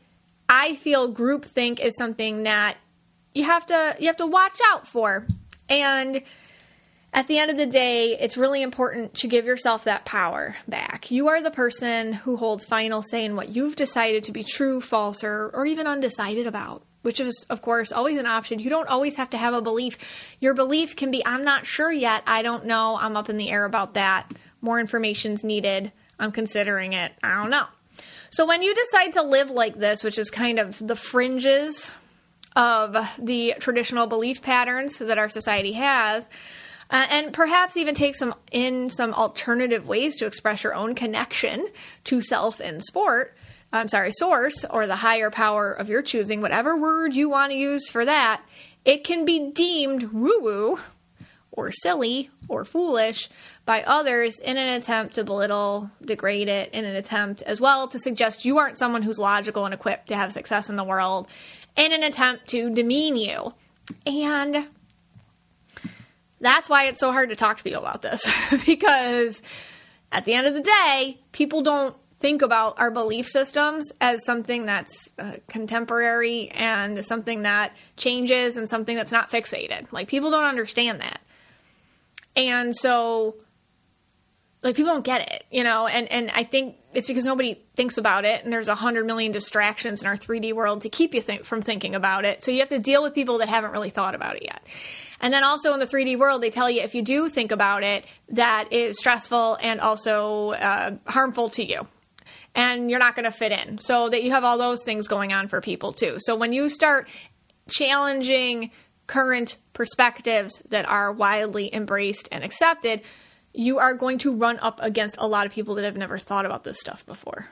I feel groupthink is something that you have to you have to watch out for. And at the end of the day, it's really important to give yourself that power back. You are the person who holds final say in what you've decided to be true, false, or, or even undecided about which is, of course, always an option. You don't always have to have a belief. Your belief can be, I'm not sure yet. I don't know. I'm up in the air about that. More information's needed. I'm considering it. I don't know. So when you decide to live like this, which is kind of the fringes of the traditional belief patterns that our society has, uh, and perhaps even take some in some alternative ways to express your own connection to self in sport, I'm sorry, source or the higher power of your choosing, whatever word you want to use for that, it can be deemed woo woo or silly or foolish by others in an attempt to belittle, degrade it, in an attempt as well to suggest you aren't someone who's logical and equipped to have success in the world, in an attempt to demean you. And that's why it's so hard to talk to people about this <laughs> because at the end of the day, people don't think about our belief systems as something that's uh, contemporary and something that changes and something that's not fixated. Like people don't understand that. And so like people don't get it, you know, and and I think it's because nobody thinks about it and there's a hundred million distractions in our 3D world to keep you think, from thinking about it. So you have to deal with people that haven't really thought about it yet. And then also in the 3D world, they tell you if you do think about it, that is stressful and also uh, harmful to you and you're not going to fit in. So that you have all those things going on for people too. So when you start challenging current perspectives that are widely embraced and accepted, you are going to run up against a lot of people that have never thought about this stuff before.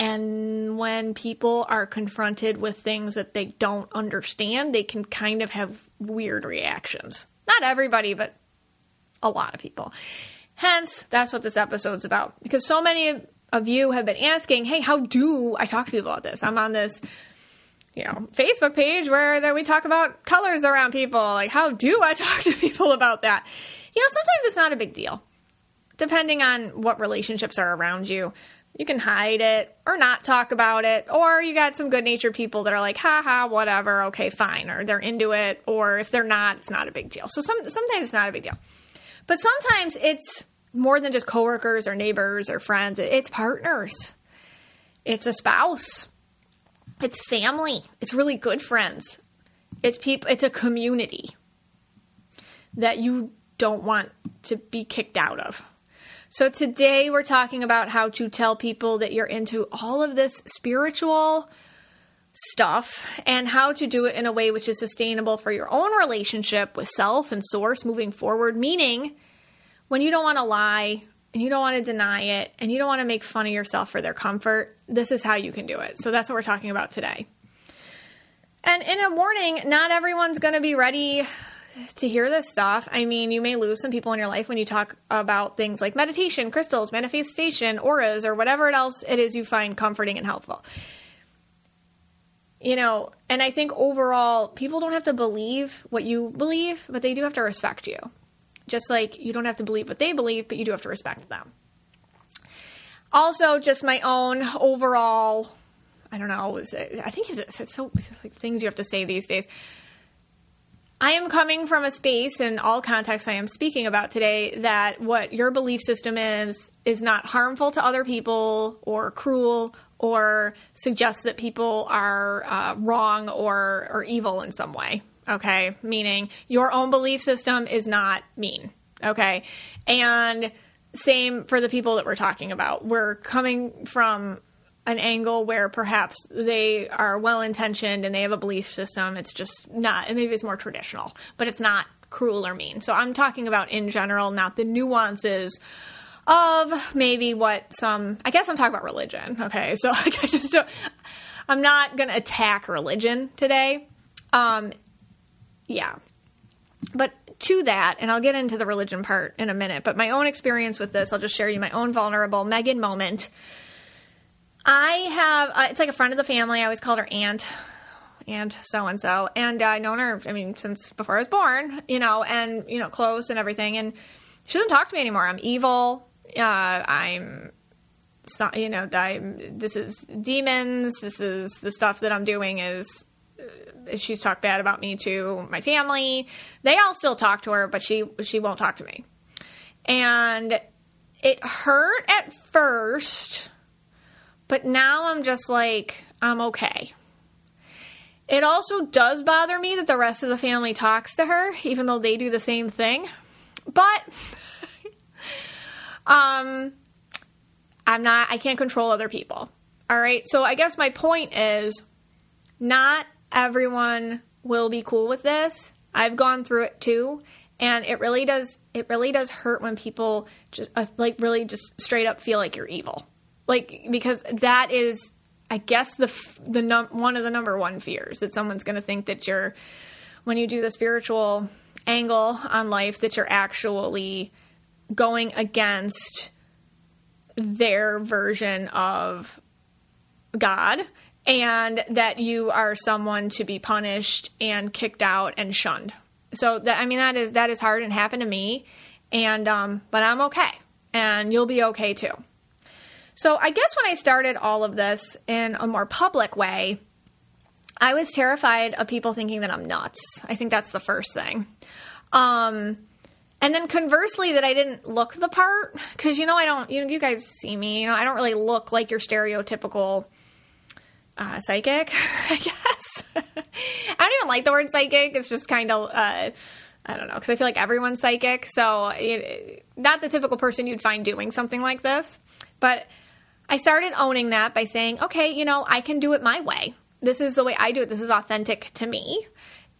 And when people are confronted with things that they don't understand, they can kind of have weird reactions. Not everybody, but a lot of people. Hence, that's what this episode's about. Because so many of you have been asking, hey, how do I talk to people about this? I'm on this, you know, Facebook page where that we talk about colors around people. Like, how do I <laughs> talk to people about that? You know, sometimes it's not a big deal, depending on what relationships are around you. You can hide it or not talk about it, or you got some good natured people that are like, ha ha, whatever, okay, fine, or they're into it, or if they're not, it's not a big deal. So some, sometimes it's not a big deal. But sometimes it's more than just coworkers or neighbors or friends. It's partners. It's a spouse. It's family. It's really good friends. It's people it's a community that you don't want to be kicked out of. So today we're talking about how to tell people that you're into all of this spiritual stuff and how to do it in a way which is sustainable for your own relationship with self and source moving forward, meaning when you don't want to lie and you don't want to deny it and you don't want to make fun of yourself for their comfort, this is how you can do it. So that's what we're talking about today. And in a warning, not everyone's going to be ready to hear this stuff. I mean, you may lose some people in your life when you talk about things like meditation, crystals, manifestation, auras, or whatever else it is you find comforting and helpful. You know, and I think overall, people don't have to believe what you believe, but they do have to respect you. Just like you don't have to believe what they believe, but you do have to respect them. Also, just my own overall, I don't know, I think it's, so like things you have to say these days. I am coming from a space in all contexts I am speaking about today that what your belief system is is not harmful to other people or cruel or suggests that people are uh, wrong or or evil in some way. Okay. Meaning your own belief system is not mean. Okay. And same for the people that we're talking about. We're coming from an angle where perhaps they are well intentioned and they have a belief system. It's just not, maybe it's more traditional, but it's not cruel or mean. So I'm talking about in general, not the nuances of maybe what some I guess I'm talking about religion. Okay. So <laughs> like I just don't I'm not gonna attack religion today. Um yeah. But to that, and I'll get into the religion part in a minute, but my own experience with this, I'll just share you my own vulnerable Megan moment. I have, uh, it's like a friend of the family. I always called her Aunt, Aunt so and so. And uh, I've known her, I mean, since before I was born, you know, and, you know, close and everything. And she doesn't talk to me anymore. I'm evil. Uh, I'm, so, you know, I'm, this is demons. This is the stuff that I'm doing is she's talked bad about me to my family. They all still talk to her, but she she won't talk to me. And it hurt at first, but now I'm just like I'm okay. It also does bother me that the rest of the family talks to her, even though they do the same thing. But <laughs> um I'm not I can't control other people. All right. So I guess my point is not everyone will be cool with this. I've gone through it too, and it really does it really does hurt when people just uh, like really just straight up feel like you're evil. Like because that is I guess the the num- one of the number one fears that someone's going to think that you're when you do the spiritual angle on life that you're actually going against their version of God and that you are someone to be punished and kicked out and shunned. So that I mean that is that is hard and happened to me, and um, but I'm okay, and you'll be okay too. So I guess when I started all of this in a more public way, I was terrified of people thinking that I'm nuts. I think that's the first thing. Um, and then conversely, that I didn't look the part because you know I don't. You know, you guys see me. You know, I don't really look like your stereotypical uh, psychic, <laughs> I guess. <laughs> I don't even like the word psychic. It's just kind of, uh, I don't know, because I feel like everyone's psychic. So, it, not the typical person you'd find doing something like this. But I started owning that by saying, okay, you know, I can do it my way. This is the way I do it. This is authentic to me.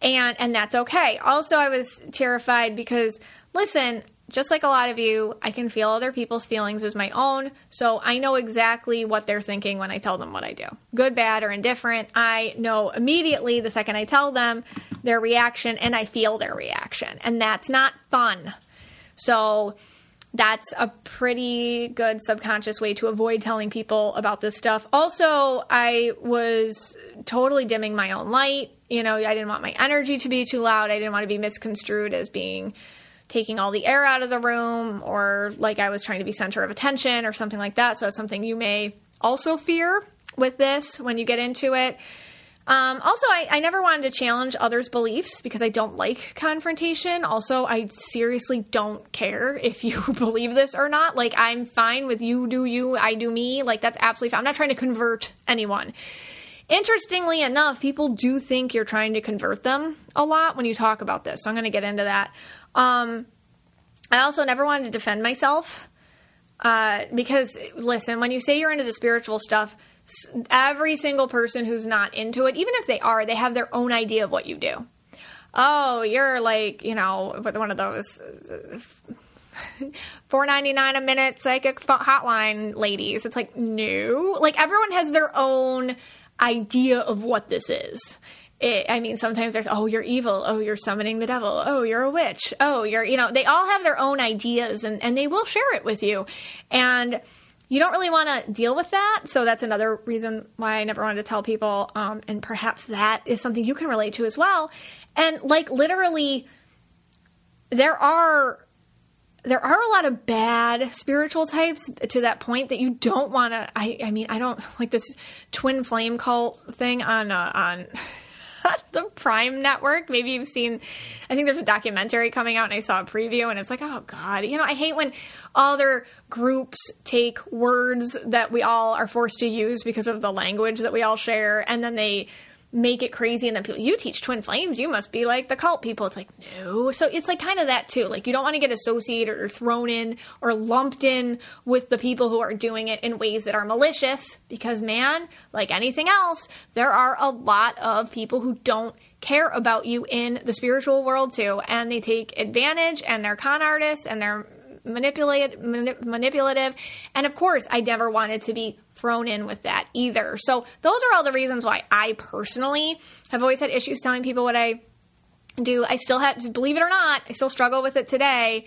And and that's okay. Also, I was terrified because listen, just like a lot of you, I can feel other people's feelings as my own. So I know exactly what they're thinking when I tell them what I do. Good, bad, or indifferent. I know immediately the second I tell them their reaction and I feel their reaction. And that's not fun. So that's a pretty good subconscious way to avoid telling people about this stuff. Also, I was totally dimming my own light. You know, I didn't want my energy to be too loud. I didn't want to be misconstrued as being taking all the air out of the room or like I was trying to be center of attention or something like that. So it's something you may also fear with this when you get into it. Um, also, I, I, never wanted to challenge others' beliefs because I don't like confrontation. Also, I seriously don't care if you <laughs> believe this or not. Like, I'm fine with you do you, I do me. Like, that's absolutely fine. I'm not trying to convert anyone. Interestingly enough, people do think you're trying to convert them a lot when you talk about this. So I'm going to get into that. Um, I also never wanted to defend myself uh, because, listen, when you say you're into the spiritual stuff, every single person who's not into it, even if they are, they have their own idea of what you do. Oh, you're like, you know, with one of those. Uh, <laughs> four ninety nine a minute psychic hotline ladies. It's like no, like everyone has their own idea of what this is it, I mean, sometimes there's, oh, you're evil. Oh, you're summoning the devil. Oh, you're a witch. Oh, you're, you know, they all have their own ideas and, and they will share it with you. And you don't really want to deal with that. So that's another reason why I never wanted to tell people. Um, and perhaps that is something you can relate to as well. And like literally, there are there are a lot of bad spiritual types to that point that you don't want to. I, I mean, I don't like this twin flame cult thing on uh, on <laughs> the Prime network. Maybe you've seen, I think there's a documentary coming out and I saw a preview and it's like, oh God, you know, I hate when other groups take words that we all are forced to use because of the language that we all share and then they make it crazy and then people you teach twin flames you must be like the cult people. It's like no. So it's like kind of that too. Like you don't want to get associated or thrown in or lumped in with the people who are doing it in ways that are malicious because man like anything else there are a lot of people who don't care about you in the spiritual world too and they take advantage and they're con artists and they're manipulated manip- manipulative and of course i never wanted to be thrown in with that either. So those are all the reasons why i personally have always had issues telling people what i do. I still have believe it or not i still struggle with it today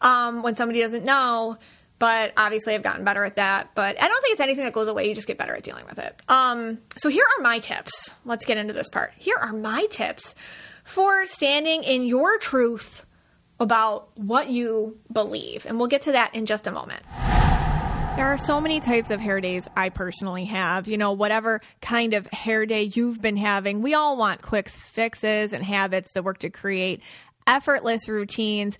um, when somebody doesn't know but obviously i've gotten better at that. But i don't think it's anything that goes away. You just get better at dealing with it. Um, so here are my tips. Let's get into this part. Here are my tips for standing in your truth about what you believe. And we'll get to that in just a moment. There are so many types of hair days I personally have. You know, whatever kind of hair day you've been having, we all want quick fixes and habits that work to create effortless routines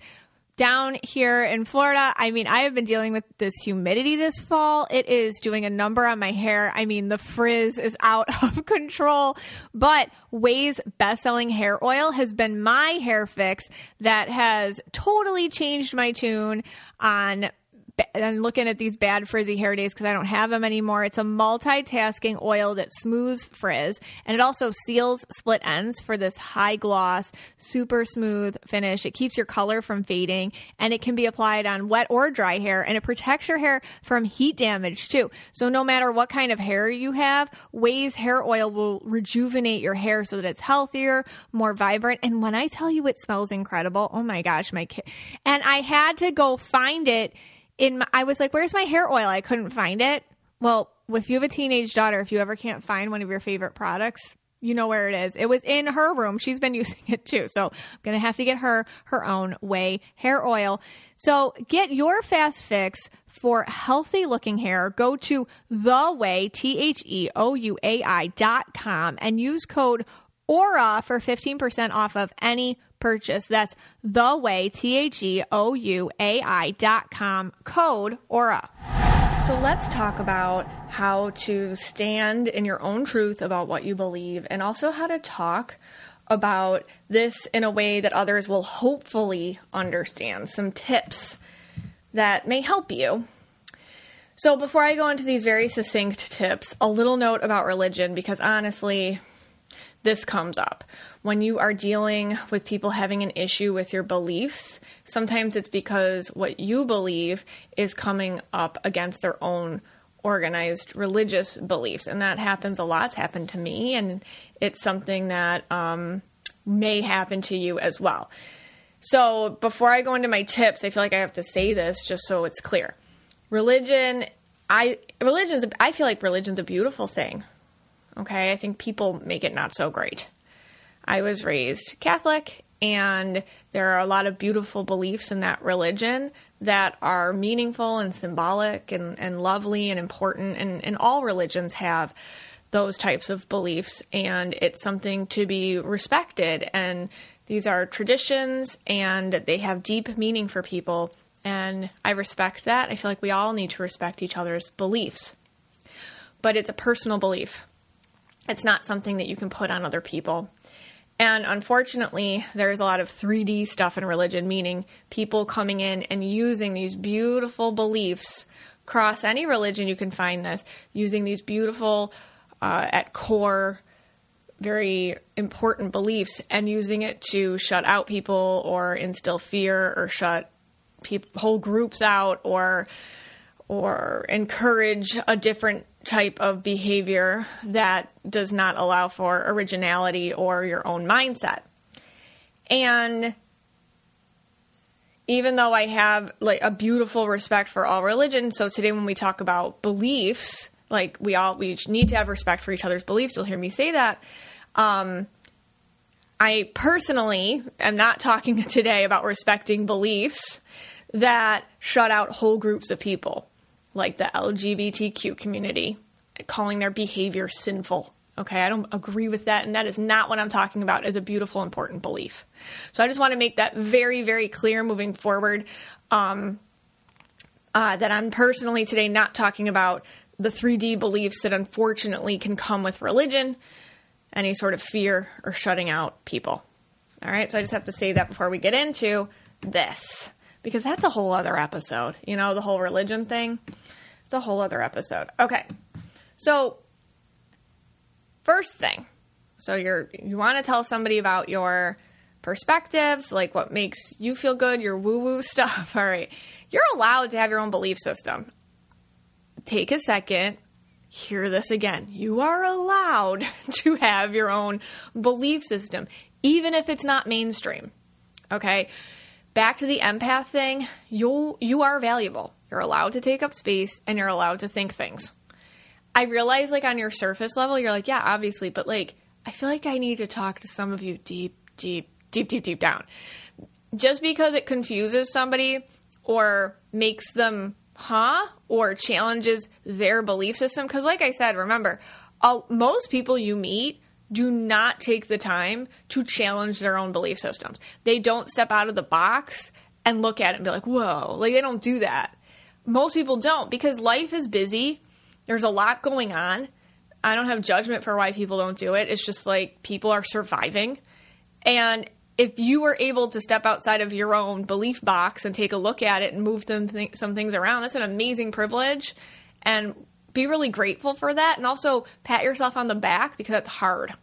down here in Florida, I mean, I have been dealing with this humidity this fall. It is doing a number on my hair. I mean, the frizz is <laughs> out of control. But Ouai's best selling hair oil has been my hair fix that has totally changed my tune on and looking at these bad frizzy hair days because I don't have them anymore. It's a multitasking oil that smooths frizz and it also seals split ends for this high gloss, super smooth finish. It keeps your color from fading and it can be applied on wet or dry hair and it protects your hair from heat damage too. So no matter what kind of hair you have, Ouai's hair oil will rejuvenate your hair so that it's healthier, more vibrant. And when I tell you it smells incredible, oh my gosh, my kid. And I had to go find it in my, I was like, where's my hair oil? I couldn't find it. Well, if you have a teenage daughter, if you ever can't find one of your favorite products, you know where it is. It was in her room. She's been <laughs> using it too. So I'm going to have to get her her own Ouai hair oil. So get your fast fix for healthy looking hair. Go to the Ouai, T H E O U A I dot com and use code AURA for 15% off of any purchase. That's the Ouai, T H E O U A I dot com, code AURA. So let's talk about how to stand in your own truth about what you believe and also how to talk about this in a way that others will hopefully understand. Some tips that may help you. So, before I go into these very succinct tips, a little note about religion because honestly, this comes up. When you are dealing with people having an issue with your beliefs, sometimes it's because what you believe is coming up against their own organized religious beliefs. And that happens a lot. It's happened to me, and it's something that um, may happen to you as well. So, before I go into my tips, I feel like I have to say this just so it's clear. Religion, I religion's I feel like religion's a beautiful thing. Okay, I think people make it not so great. I was raised Catholic, and there are a lot of beautiful beliefs in that religion that are meaningful and symbolic and, and lovely and important. And, and all religions have those types of beliefs, and it's something to be respected. And these are traditions, and they have deep meaning for people. And I respect that. I feel like we all need to respect each other's beliefs. But it's a personal belief. It's not something that you can put on other people. And unfortunately, there's a lot of 3D stuff in religion, meaning people coming in and using these beautiful beliefs across any religion you can find this, using these beautiful, uh, at core, very important beliefs and using it to shut out people or instill fear or shut whole groups out or or encourage a different type of behavior that does not allow for originality or your own mindset. And even though I have like a beautiful respect for all religion, so today when we talk about beliefs, like we all we need to have respect for each other's beliefs. You'll hear me say that. Um, I personally am not talking <laughs> today about respecting beliefs that shut out whole groups of people like the LGBTQ community, calling their behavior sinful. Okay, I don't agree with that, and that is not what I'm talking about as a beautiful, important belief. So I just want to make that very, very clear moving forward. Um, uh, that I'm personally today not talking about the 3D beliefs that unfortunately can come with religion. any sort of fear or shutting out people. All right, so I just have to say that before we get into this, because that's a whole other episode. You know, the whole religion thing, it's a whole other episode. Okay, so first thing, so you're you want to tell somebody about your perspectives, like what makes you feel good, your woo woo <laughs> stuff. All right, you're allowed to have your own belief system. Take a second, hear this again. You are allowed <laughs> to have your own belief system, even if it's not mainstream. Okay? Back to the empath thing, you you are valuable. You're allowed to take up space and you're allowed to think things. I realize like on your surface level, you're like, yeah, obviously, but like I feel like I need to talk to some of you deep, deep, deep, deep, deep down. Just because it confuses somebody or makes them huh or challenges their belief system because like i said remember all, most people you meet do not take the time to challenge their own belief systems. They don't step out of the box and look at it and be like whoa like they don't do that. Most people don't because life is busy. There's a lot going on. I don't have judgment for why people don't do it. It's just like people are surviving. And if you were able to step outside of your own belief box and take a look at it and move th- some things around, that's an amazing privilege. And be really grateful for that. And also pat yourself on the back because it's hard.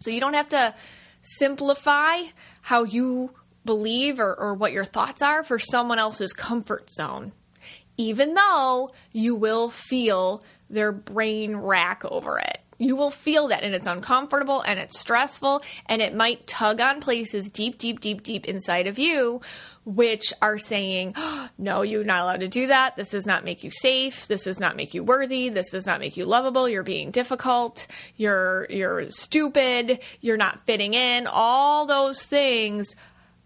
So you don't have to simplify how you believe or, or what your thoughts are for someone else's comfort zone, even though you will feel their brain rack over it. You will feel that and it's uncomfortable and it's stressful and it might tug on places deep, deep, deep, deep inside of you, which are saying, oh, no, you're not allowed to do that. This does not make you safe. This does not make you worthy. This does not make you lovable. You're being difficult. You're, you're stupid. You're not fitting in. All those things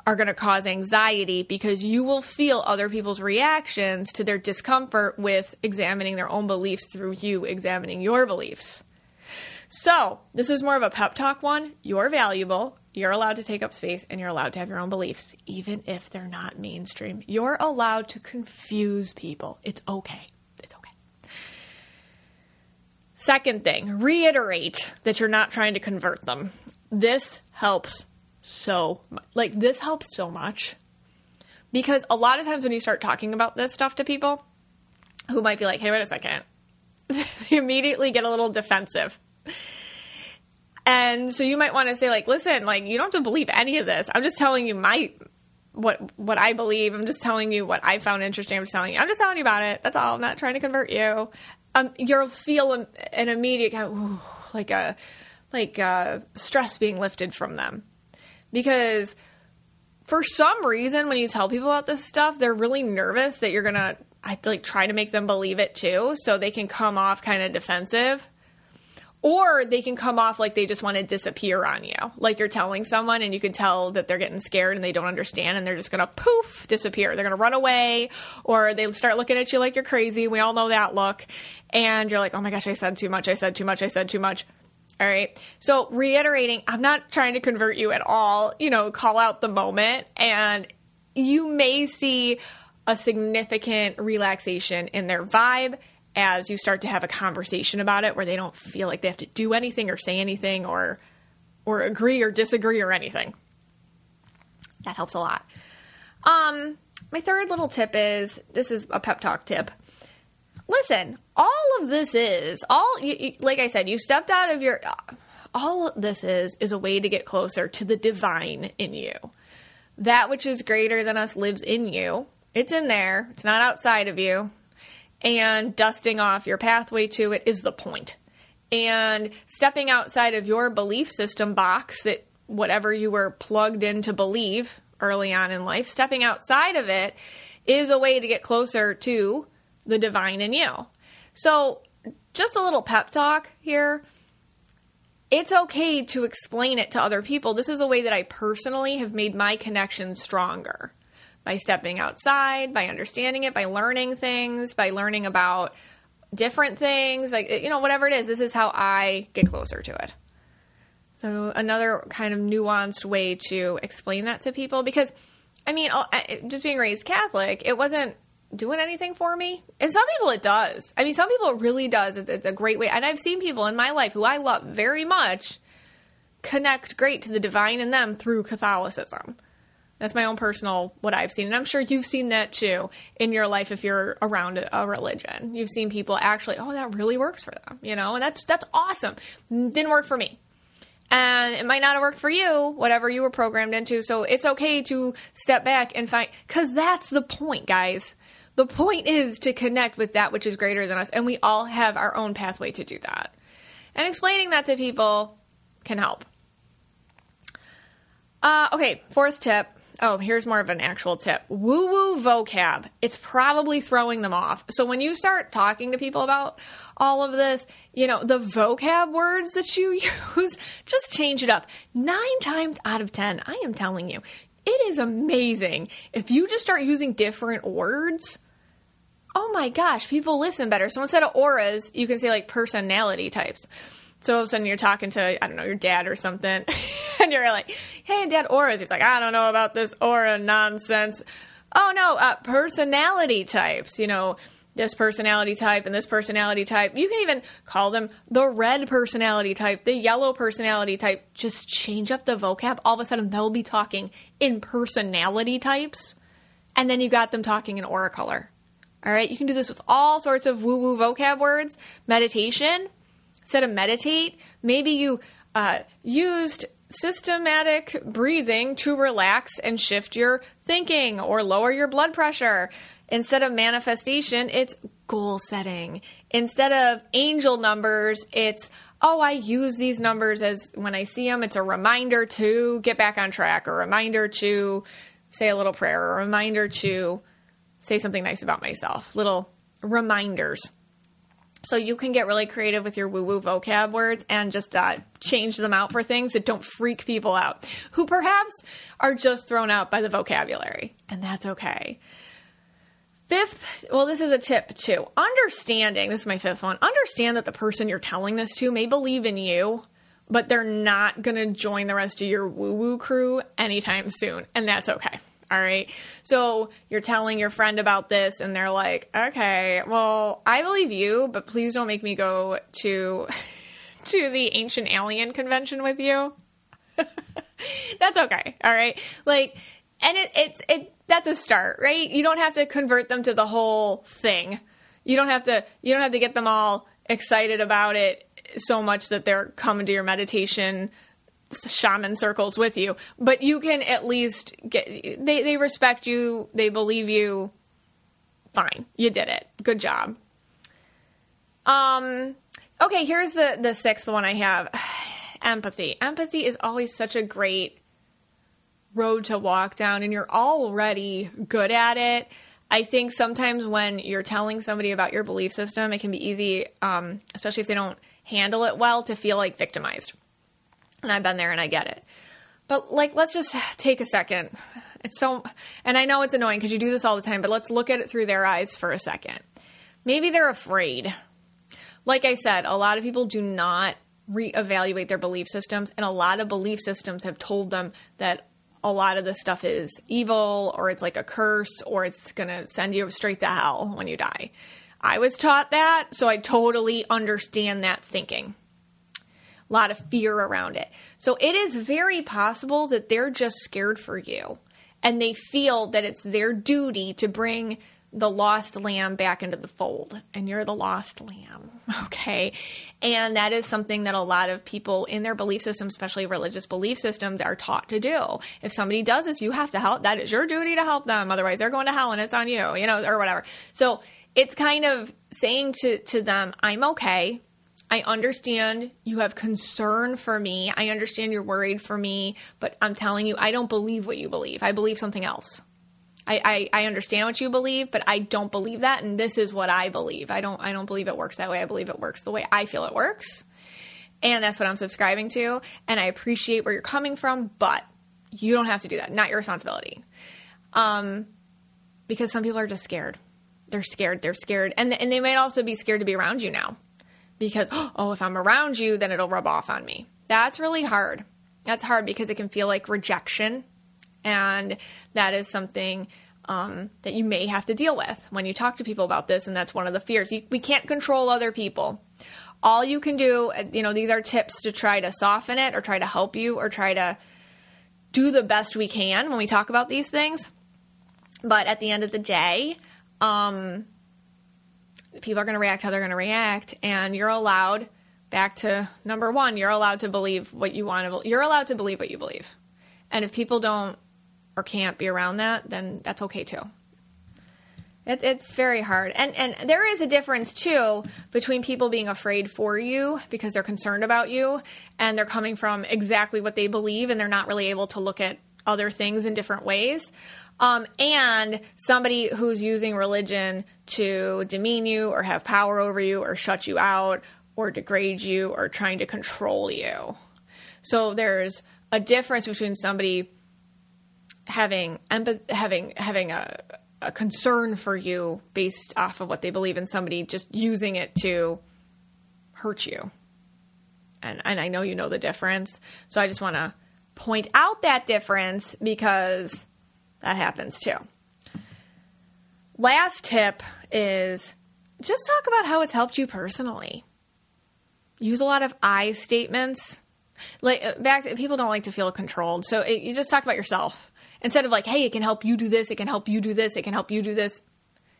are going to cause anxiety because you will feel other people's reactions to their discomfort with examining their own beliefs through you examining your beliefs. So, this is more of a pep talk one. You're valuable. You're allowed to take up space and you're allowed to have your own beliefs, even if they're not mainstream. You're allowed to confuse people. It's okay. It's okay. Second thing, reiterate that you're not trying to convert them. This helps so much. Like, this helps so much. Because a lot of times when you start talking about this stuff to people who might be like, hey, wait a second, <laughs> they immediately get a little defensive and so you might want to say like, listen, like you don't have to believe any of this. I'm just telling you my what what I believe. I'm just telling you what I found interesting. I'm just telling you. I'm just telling you about it. That's all. I'm not trying to convert you. Um, you'll feel an, an immediate kind of ooh, like a like a stress being lifted from them because for some reason when you tell people about this stuff, they're really nervous that you're gonna I like try to make them believe it too, so they can come off kind of defensive or they can come off like they just want to disappear on you. Like you're telling someone and you can tell that they're getting scared and they don't understand and they're just going to poof, disappear. They're going to run away or they start looking at you like you're crazy. We all know that look. And you're like, oh my gosh, I said too much. I said too much. I said too much. All right. So reiterating, I'm not trying to convert you at all. You know, call out the moment and you may see a significant relaxation in their vibe as you start to have a conversation about it where they don't feel like they have to do anything or say anything or or agree or disagree or anything. That helps a lot. Um my third little tip is this is a pep talk tip. Listen, all of this is all you, you, like I said, you stepped out of your all this is is a way to get closer to the divine in you. That which is greater than us lives in you. It's in there. It's not outside of you and dusting off your pathway to it is the point. And stepping outside of your belief system box that whatever you were plugged in to believe early on in life, stepping outside of it is a way to get closer to the divine in you. So, just a little pep talk here. It's okay to explain it to other people. This is a way that I personally have made my connection stronger by stepping outside, by understanding it, by learning things, by learning about different things, like, you know, whatever it is, this is how I get closer to it. So, another kind of nuanced way to explain that to people because, I mean, just being raised Catholic, it wasn't doing anything for me. And some people it does. I mean, some people it really does. It's, it's a great way. And I've seen people in my life who I love very much connect great to the divine in them through Catholicism. That's my own personal what I've seen. And I'm sure you've seen that too in your life if you're around a religion. You've seen people actually, oh, that really works for them, you know, and that's that's awesome. Didn't work for me. And it might not have worked for you, whatever you were programmed into. So it's okay to step back and find cuz that's the point, guys. The point is to connect with that which is greater than us, and we all have our own pathway to do that. And explaining that to people can help. Uh, okay, fourth tip Oh, here's more of an actual tip. Woo woo vocab. It's probably throwing them off. So when you start talking to people about all of this, you know, the vocab words that you <laughs> use, just change it up. Nine times out of 10, I am telling you, it is amazing. If you just start using different words, oh my gosh, people listen better. So instead of auras, you can say like personality types. So all of a sudden you're talking to, I don't know, your dad or something, <laughs> and you're like, hey, dad, auras. He's like, I don't know about this aura nonsense. Oh, no, uh, personality types, you know, this personality type and this personality type. You can even call them the red personality type, the yellow personality type. Just change up the vocab. All of a sudden, they'll be talking in personality types, and then you got them talking in aura color. All right, you can do this with all sorts of woo woo vocab words. Meditation, instead of meditate, maybe you uh, used systematic breathing to relax and shift your thinking or lower your blood pressure. Instead of manifestation, it's goal setting. Instead of angel numbers, it's oh, I use these numbers as when I see them, it's a reminder to get back on track, a reminder to say a little prayer, a reminder to say something nice about myself. Little reminders. So you can get really creative with your woo woo vocab words and just uh, change them out for things that don't freak people out, who perhaps are just thrown out by the vocabulary. And that's okay. Fifth, well, this is a tip too. Understanding, this is my fifth one, understand that the person you're telling this to may believe in you, but they're not going to join the rest of your woo woo crew anytime soon. And that's okay. All right. So you're telling your friend about this, and they're like, okay, well, I believe you, but please don't make me go to <laughs> to the ancient alien convention with you. <laughs> that's okay. All right. Like, and it, it's it that's a start, right? You don't have to convert them to the whole thing. You don't have to you don't have to get them all excited about it so much that they're coming to your meditation shaman circles with you, but you can at least get they they respect you, they believe you. Fine, you did it. Good job. Um okay, here's the the sixth one I have. <sighs> Empathy. Empathy is always such a great road to walk down and you're already good at it. I think sometimes when you're telling somebody about your belief system, it can be easy, um, especially if they don't handle it well, to feel like victimized. And I've been there and I get it. But like, let's just take a second. It's so, and I know it's annoying because you do this all the time, but let's look at it through their eyes for a second. Maybe they're afraid. Like I said, a lot of people do not reevaluate their belief systems, and a lot of belief systems have told them that a lot of this stuff is evil or it's like a curse or it's going to send you straight to hell when you die. I was taught that, so I totally understand that thinking lot of fear around it. So it is very possible that they're just scared for you and they feel that it's their duty to bring the lost lamb back into the fold and you're the lost lamb <laughs> okay? And that is something that a lot of people in their belief systems especially religious belief systems are taught to do. If somebody does this you have to help. That is your duty to help them otherwise they're going to hell and it's on you you know or whatever. So it's kind of saying to to them i'm okay I understand you have concern for me. I understand you're worried for me, but I'm telling you, I don't believe what you believe. I believe something else. I, I, I, understand what you believe, but I don't believe that, and this is what I believe. I don't I don't believe it works that way. I believe it works the way I feel it works. And that's what I'm subscribing to. And I appreciate where you're coming from, but you don't have to do that. Not your responsibility. Um, because some people are just scared. They're scared. They're scared. And, and they might also be scared to be around you now because, <gasps> oh, if I'm around you, then it'll rub off on me. That's really hard. That's hard because it can feel like rejection. And that is something um, that you may have to deal with when you talk to people about this. And that's one of the fears. You, we can't control other people. all you can do, you know, these are tips to try to soften it or try to help you or try to do the best we can when we talk about these things. But at the end of the day, um, people are going to react how they're going to react, and you're allowed. Back to number one, you're allowed to believe what you want to. You're allowed to believe what you believe, and if people don't or can't be around that, then that's okay too. It, it's very hard, and and there is a difference too between people being afraid for you because they're concerned about you, and they're coming from exactly what they believe, and they're not really able to look at other things in different ways. Um, and somebody who's using religion to demean you or have power over you or shut you out or degrade you or trying to control you. So there's a difference between somebody having empath- having having a a concern for you based off of what they believe in somebody just using it to hurt you. And and I know you know the difference. So I just want to point out that difference because that happens too. Last tip is just talk about how it's helped you personally. Use a lot of I statements. Like uh, back, people don't like to feel controlled, so it, you just talk about yourself Instead of like, hey, it can help you do this, it can help you do this, it can help you do this.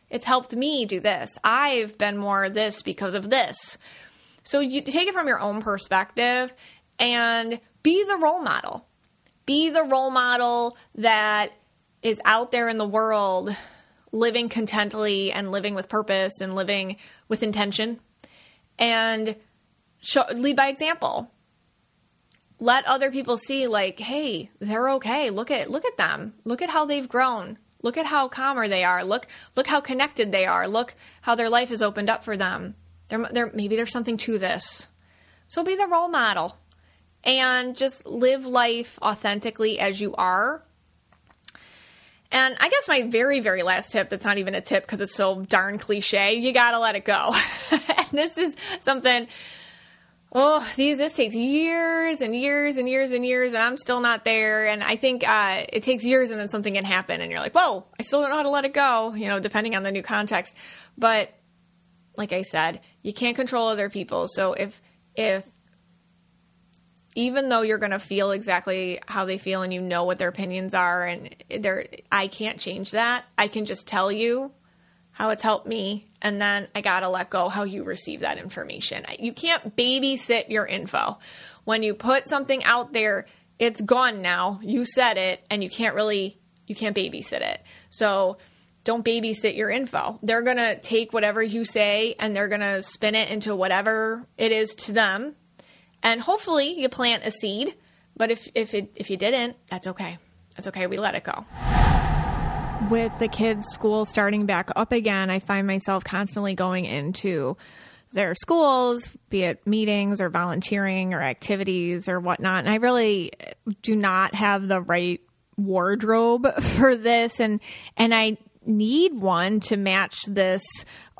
It's helped me do this. I've been more this because of this. So you take it from your own perspective and be the role model. Be the role model that is out there in the world living contently and living with purpose and living with intention. And show, lead by example. Let other people see like hey they're okay. Look at look at them. Look at how they've grown. Look at how calmer they are. Look look how connected they are. Look how their life has opened up for them. There, there maybe there's something to this. So be the role model and just live life authentically as you are and I guess my very, very last tip that's not even a tip because it's so darn cliche you gotta let it go. <laughs> and this is something oh, these, this takes years and years and years and years, and I'm still not there. And I think uh, it takes years, and then something can happen, and you're like, whoa, I still don't know how to let it go, you know, depending on the new context. But like I said, you can't control other people. So if, if, even though you're going to feel exactly how they feel and you know what their opinions are and they're I can't change that. I can just tell you how it's helped me, and then I gotta let go how you receive that information. You can't babysit your info. When you put something out there, it's gone now. You said it, and you can't really, you can't babysit it. So don't babysit your info. They're gonna take whatever you say and they're gonna spin it into whatever it is to them. And hopefully you plant a seed. But if if it if you didn't, that's okay. That's okay. We let it go with the kids' school starting back up again, I find myself constantly going into their schools, be it meetings or volunteering or activities or whatnot. And I really do not have the right wardrobe <laughs> for this and and I need one to match this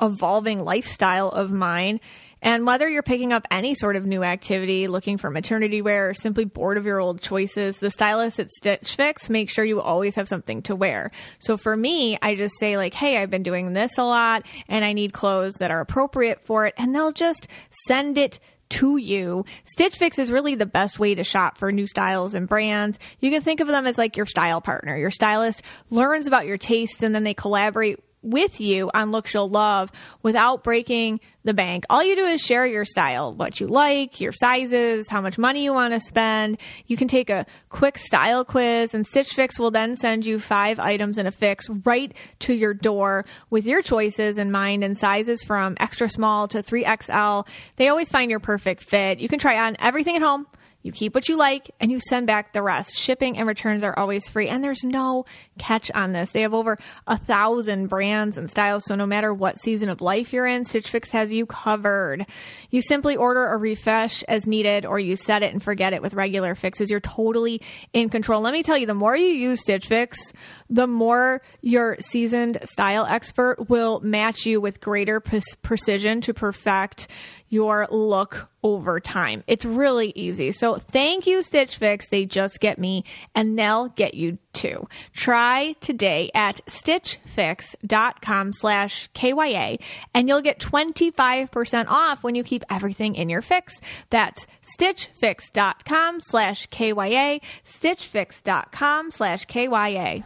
evolving lifestyle of mine. And whether you're picking up any sort of new activity, looking for maternity wear, or simply bored of your old choices, the stylist at Stitch Fix makes sure you always have something to wear. So for me, I just say like, hey, I've been doing this a lot and I need clothes that are appropriate for it. And they'll just send it to you. Stitch Fix is really the best way to shop for new styles and brands. You can think of them as like your style partner. Your stylist learns about your tastes and then they collaborate with you on looks you'll love without breaking the bank. All you do is share your style, what you like, your sizes, how much money you want to spend. You can take a quick style quiz and Stitch Fix will then send you five items in a fix right to your door with your choices in mind and sizes from extra small to 3XL. They always find your perfect fit. You can try on everything at home you keep what you like and you send back the rest. Shipping and returns are always free, and there's no catch on this. They have over a thousand brands and styles, so no matter what season of life you're in, Stitch Fix has you covered. You simply order a refresh as needed, or you set it and forget it with regular fixes. You're totally in control. Let me tell you, the more you use Stitch Fix, the more your seasoned style expert will match you with greater pre- precision to perfect your look over time. It's really easy. So thank you, Stitch Fix. They just get me and they'll get you too. Try today at stitchfix.com slash KYA and you'll get 25% off when you keep everything in your fix. That's stitchfix.com slash KYA, stitchfix.com slash KYA.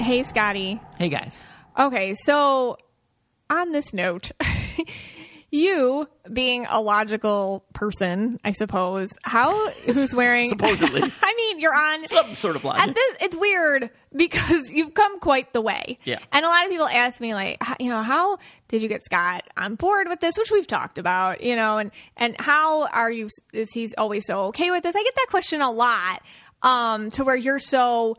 Hey, Scotty. Hey guys. Okay, so on this note, <laughs> you being a logical person, I suppose, how who's wearing <laughs> Supposedly. <laughs> I mean, you're on Some sort of line. at this it's weird because you've come quite the way. Yeah. And a lot of people ask me like, how, you know, how did you get Scott on board with this, which we've talked about, you know, and and how are you is he always so okay with this? I get that question a lot. Um to where you're so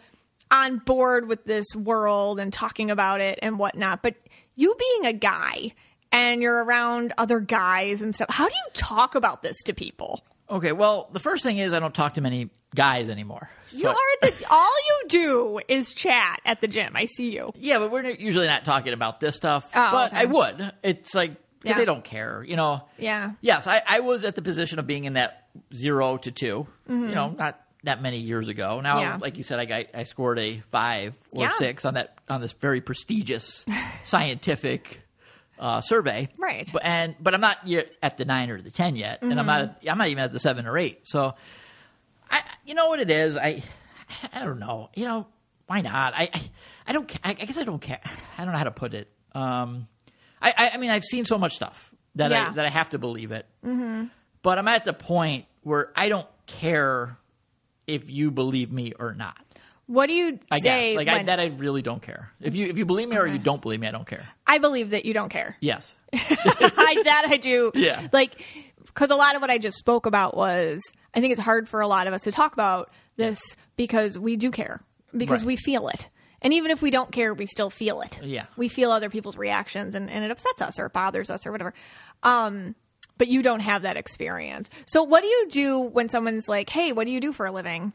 on board with this world and talking about it and whatnot. But you being a guy and you're around other guys and stuff, how do you talk about this to people? Okay, well, the first thing is I don't talk to many guys anymore. You are the all you do is chat at the gym. I see you. Yeah, but we're usually not talking about this stuff. Oh, but okay. I would. It's like because Yeah. they don't care, you know. Yeah. Yes, I, I was at the position of being in that zero to 2 You know, not that many years ago. Now, Mm-hmm. Yeah. like you said, I got, I scored a five or Yeah. six on that on this very prestigious <laughs> scientific uh, survey. Right. But and but I'm not yet at the nine or the ten yet, and I'm not Mm-hmm. I'm not even at the seven or eight. So, I you know what it is. I I don't know. You know why not? I I, I don't. I, I guess I don't care. I don't know how to put it. Um, I I, I mean I've seen so much stuff that Yeah. I that I have to believe it. Mm-hmm. But I'm at the point where I don't care if you believe me or not. What do you I say guess like I, when- that I really don't care. If you if you believe me or you don't believe me, I don't care. I believe that you don't care. <laughs> Yes. <laughs> I, that I do. <laughs> Yeah. Like, because a lot of what I just spoke about was, I think it's hard for a lot of us to talk about this because we do care, because Right. we feel it. And even if we don't care, we still feel it. Yeah. We feel other people's reactions and, and it upsets us or it bothers us or whatever. Um, but you don't have that experience. So what do you do when someone's like, hey, what do you do for a living?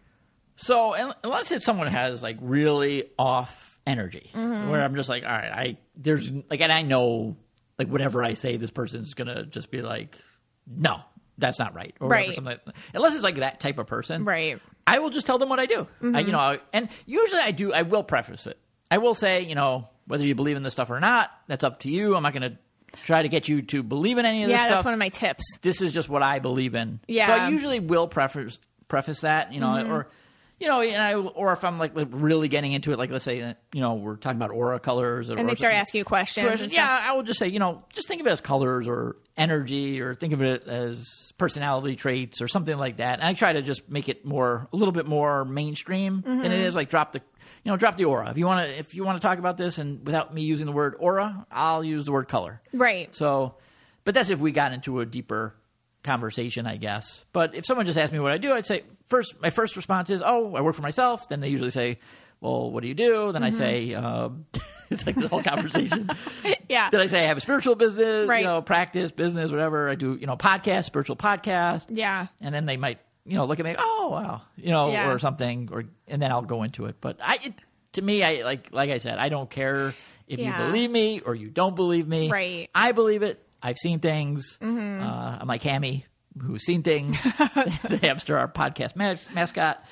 So unless it's someone who has like really off energy, Mm-hmm. where I'm just like, all right, I there's like, and I know like whatever I say, this person's gonna just be like, no, that's not right, or whatever, Right. something like Unless it's like that type of person, Right. I will just tell them what I do. I, you know, I, and usually I do. I will preface it. I will say, you know, whether you believe in this stuff or not, that's up to you. I'm not going to try to get you to believe in any of this Yeah, stuff that's one of my tips. this is just what I believe in. Yeah. So I usually will preface preface that, you know, Mm-hmm. or you know, and I or if I'm like really getting into it, like let's say you know we're talking about aura colors, or, And they start asking you questions. Questions. Yeah, I would just say, you know, just think of it as colors or energy, or think of it as personality traits or something like that. And I try to just make it more, a little bit more mainstream than Mm-hmm. it is. Like drop the, you know, drop the aura. If you want to, if you want to talk about this, and without me using the word aura, I'll use the word color. Right. So, but that's if we got into a deeper conversation, I guess. But if someone just asked me what I do, I'd say first. My first response is, "Oh, I work for myself." Then they usually say, "Well, what do you do?" Then I say, um, <laughs> "It's like the whole conversation." <laughs> Yeah. then I say, "I have a spiritual business, Right. you know, practice, business, whatever. I do, you know, podcast, spiritual podcast." Yeah. and then they might, you know, look at me, "Oh, wow," you know, Yeah. or something, or and then I'll go into it. But I, it, to me, I like, like I said, I don't care if Yeah. you believe me or you don't believe me. Right. I believe it. I've seen things. Uh, I'm like Hammy, who's seen things. <laughs> the hamster, our podcast mas- mascot.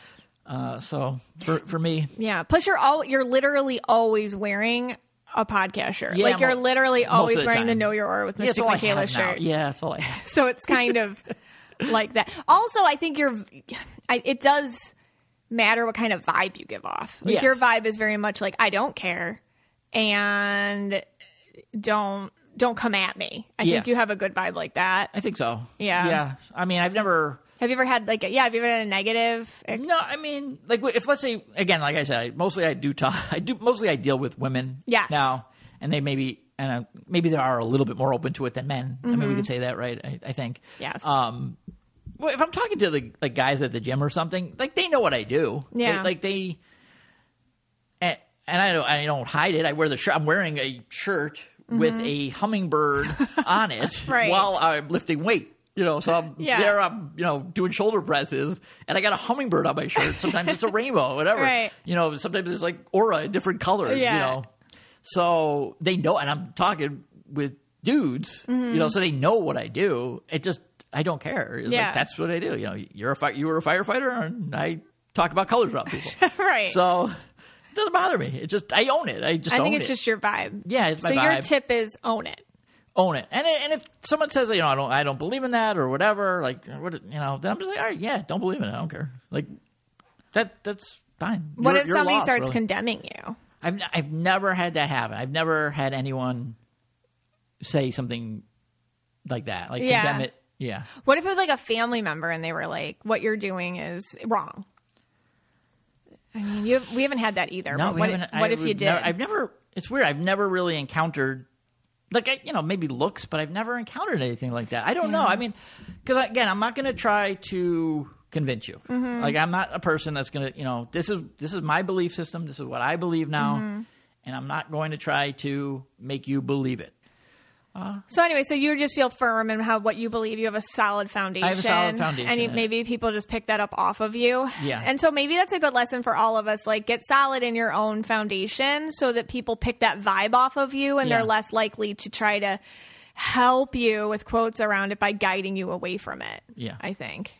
Uh, so for for me, Yeah. Plus, you're all you're literally always wearing a podcast shirt. Yeah, like you're mo- literally always the wearing the. Know Your Aura with yeah, all I Michaela have now. shirt. Yeah, that's all I have. So it's kind of <laughs> like that. Also, I think you're. I, it does matter what kind of vibe you give off. Like Yes. your vibe is very much like I don't care, and don't don't come at me. I Yeah. think you have a good vibe like that. I think so. Yeah. Yeah. I mean, I've never. Have you ever had like a, yeah? Have you ever had a negative? No, I mean, like if let's say again, like I said, I, mostly I do talk. <laughs> I do mostly I deal with women. Yes. Now, and they maybe and maybe they are a little bit more open to it than men. I mean, we could say that, right? I, I think. Mm-hmm. Yes. Um, well, if I'm talking to the like guys at the gym or something, like they know what I do. Yeah. They- like they. And, and I don't. I don't hide it. I wear the shirt. I'm wearing a shirt with a hummingbird <laughs> on it Mm-hmm. Right. while I'm lifting weight. You know, so I'm Yeah. there. I'm you know doing shoulder presses, and I got a hummingbird on my shirt. Sometimes it's a <laughs> rainbow, whatever. Right. You know, sometimes it's like aura, a different color, Yeah. You know, so they know, and I'm talking with dudes, you know, so they know what I do. It just I don't care. It's Yeah. like that's what I do. You know, you're a fi- you were a firefighter, and I talk about colors around people. <laughs> right. so it doesn't bother me. It just I own it. I just I think it's it. just your vibe. yeah, it's my so your tip is own it. own it. And and if someone says you know I don't I don't believe in that or whatever, like what you know, then I'm just like all right, yeah, don't believe in it. I don't care. Like that that's fine. What You're- if somebody lost, starts really. condemning you? I've I've never had that happen. I've never had anyone say something like that, like Yeah. condemn it. Yeah. What if it was like a family member and they were like, "What you're doing is wrong"? I mean, you we haven't had that either. No, but what, haven't. what if you did? never- I've never. It's weird. I've never really encountered, like I, you know, maybe looks, but I've never encountered anything like that. I don't know. I mean, because again, I'm not going to try to convince you. Mm-hmm. Like I'm not a person that's going to, you know, this is this is my belief system. This is what I believe now, Mm-hmm. and I'm not going to try to make you believe it. So anyway, so you just feel firm in how what you believe. You have a solid foundation. I have a solid foundation and you, maybe people just pick that up off of you. Yeah. and so maybe that's a good lesson for all of us. Like, get solid in your own foundation, so that people pick that vibe off of you, and Yeah. they're less likely to try to help you with quotes around it by guiding you away from it. Yeah. I think.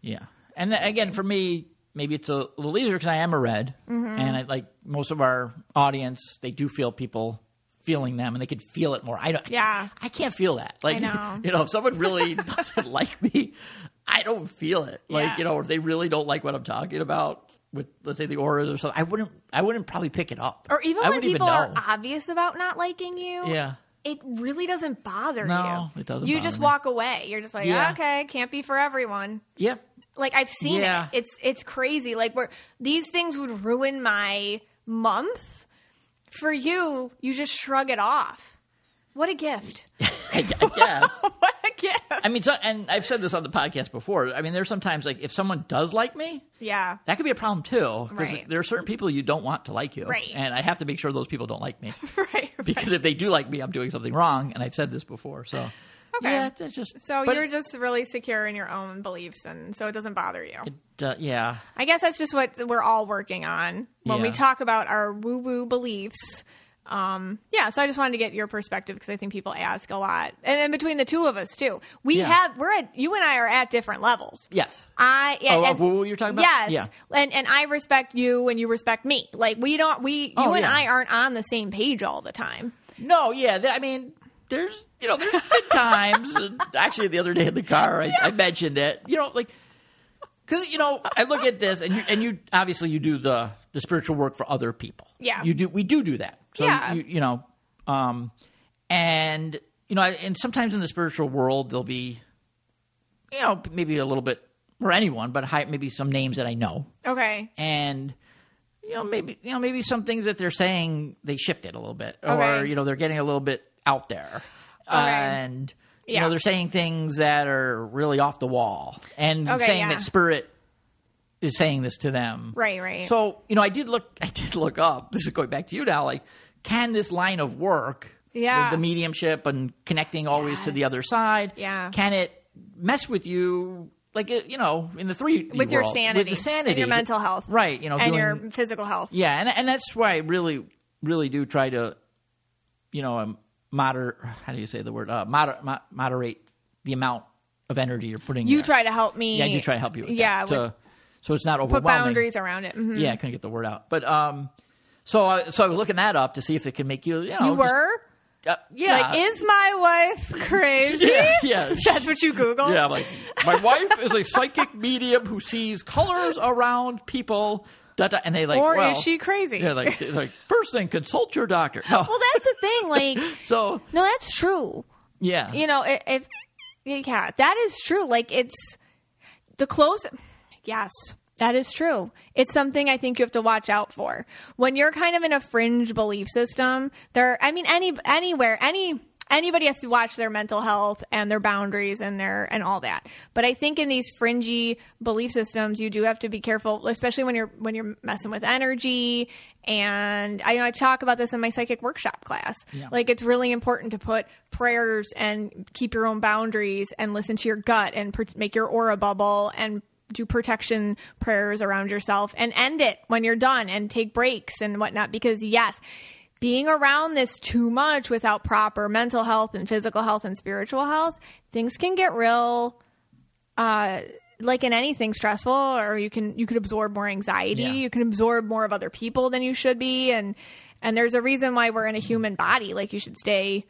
Yeah, and again, for me, maybe it's a little easier because I am a red, Mm-hmm. and I like most of our audience. They do feel people feeling them, and they could feel it more. I don't. Yeah. I can't feel that. Like, know. <laughs> you know, if someone really <laughs> doesn't like me, I don't feel it. Like, Yeah. you know, if they really don't like what I'm talking about with, let's say, the auras or something, I wouldn't. I wouldn't probably pick it up, Or even I when wouldn't people are obvious about not liking you. Yeah. It really doesn't bother No, you. it doesn't You bother just me. walk away. You're just like, Yeah. okay, can't be for everyone. Yeah. Like I've seen Yeah. it. It's it's crazy. Like where these things would ruin my month. For you, you just shrug it off. What a gift. <laughs> I, guess. <laughs> what a gift. I mean, so, and I've said this on the podcast before. I mean, there's sometimes like if someone does like me, Yeah. that could be a problem too because Right. there are certain people you don't want to like you Right. and i have to make sure those people don't like me <laughs> right. because if they do like me i'm doing something wrong and i've said this before so Okay. yeah it's- just So you're just really secure in your own beliefs and so it doesn't bother you. it, uh, yeah I guess that's just what we're all working on when we talk about our woo woo beliefs. Um, yeah, so I just wanted to get your perspective because I think people ask a lot, and then between the two of us too, we Yeah. have we're at you and I are at different levels. yes I yeah, Oh, and- who you're talking about? Yes, Yeah. and and I respect you and you respect me. Like we don't we you Oh, and yeah. I aren't on the same page all the time. no yeah th- i mean there's you know there's been times. <laughs> And actually the other day in the car i, I mentioned it. You know like because you know i look at this and you and you obviously you do the the spiritual work for other people. Yeah. you do we do do that. So Yeah. you, you know um and you know and sometimes in the spiritual world there'll be you know maybe a little bit or anyone but high, maybe some names that i know. Okay, and you know maybe you know maybe some things that they're saying they shifted a little bit. Or Okay. you know they're getting a little bit out there and you know they're saying things that are really off the wall and Okay, saying yeah. that spirit is saying this to them right, right. so you know i did look i did look up this is going back to you now like can this line of work Yeah. with the mediumship and connecting always to the other side Yeah. can it mess with you like you know in the three with your world, sanity, with the sanity and your mental health, right you know and doing, your physical health. yeah and, and that's why i really really do try to you know um, moder how do you say the word uh, moder- mo- moderate the amount of energy you're putting in. You there. try to help me. yeah i do try to help you with yeah, that, with- to, so it's not overwhelming. put overwhelming boundaries around it. Mhm. yeah i couldn't get the word out but um so I, so I was looking that up to see if it can make you you know You just- were uh, yeah like, is my wife crazy? <laughs> yeah yeah That's what you Google. Yeah, I'm like my wife is a psychic medium who sees colors around people. Da, da, and they like, or well, is she crazy? Yeah, like, they're like first thing, consult your doctor. No, well, that's the thing. Like, <laughs> so no, that's true. yeah, You know, i- if yeah, that is true. Like, it's the close. Yes, that is true. It's something I think you have to watch out for when you're kind of in a fringe belief system. There, I mean, any anywhere, any anybody has to watch their mental health and their boundaries and their and all that. But I think in these fringy belief systems, you do have to be careful, especially when you're when you're messing with energy. And I know I talk about this in my psychic workshop class. Yeah. Like it's really important to put prayers and keep your own boundaries and listen to your gut and pr- make your aura bubble and do protection prayers around yourself and end it when you're done and take breaks and whatnot because yes being around this too much without proper mental health and physical health and spiritual health, things can get real uh like in anything stressful or you can you could absorb more anxiety, Yeah. you can absorb more of other people than you should be and and there's a reason why we're in a human body like you should stay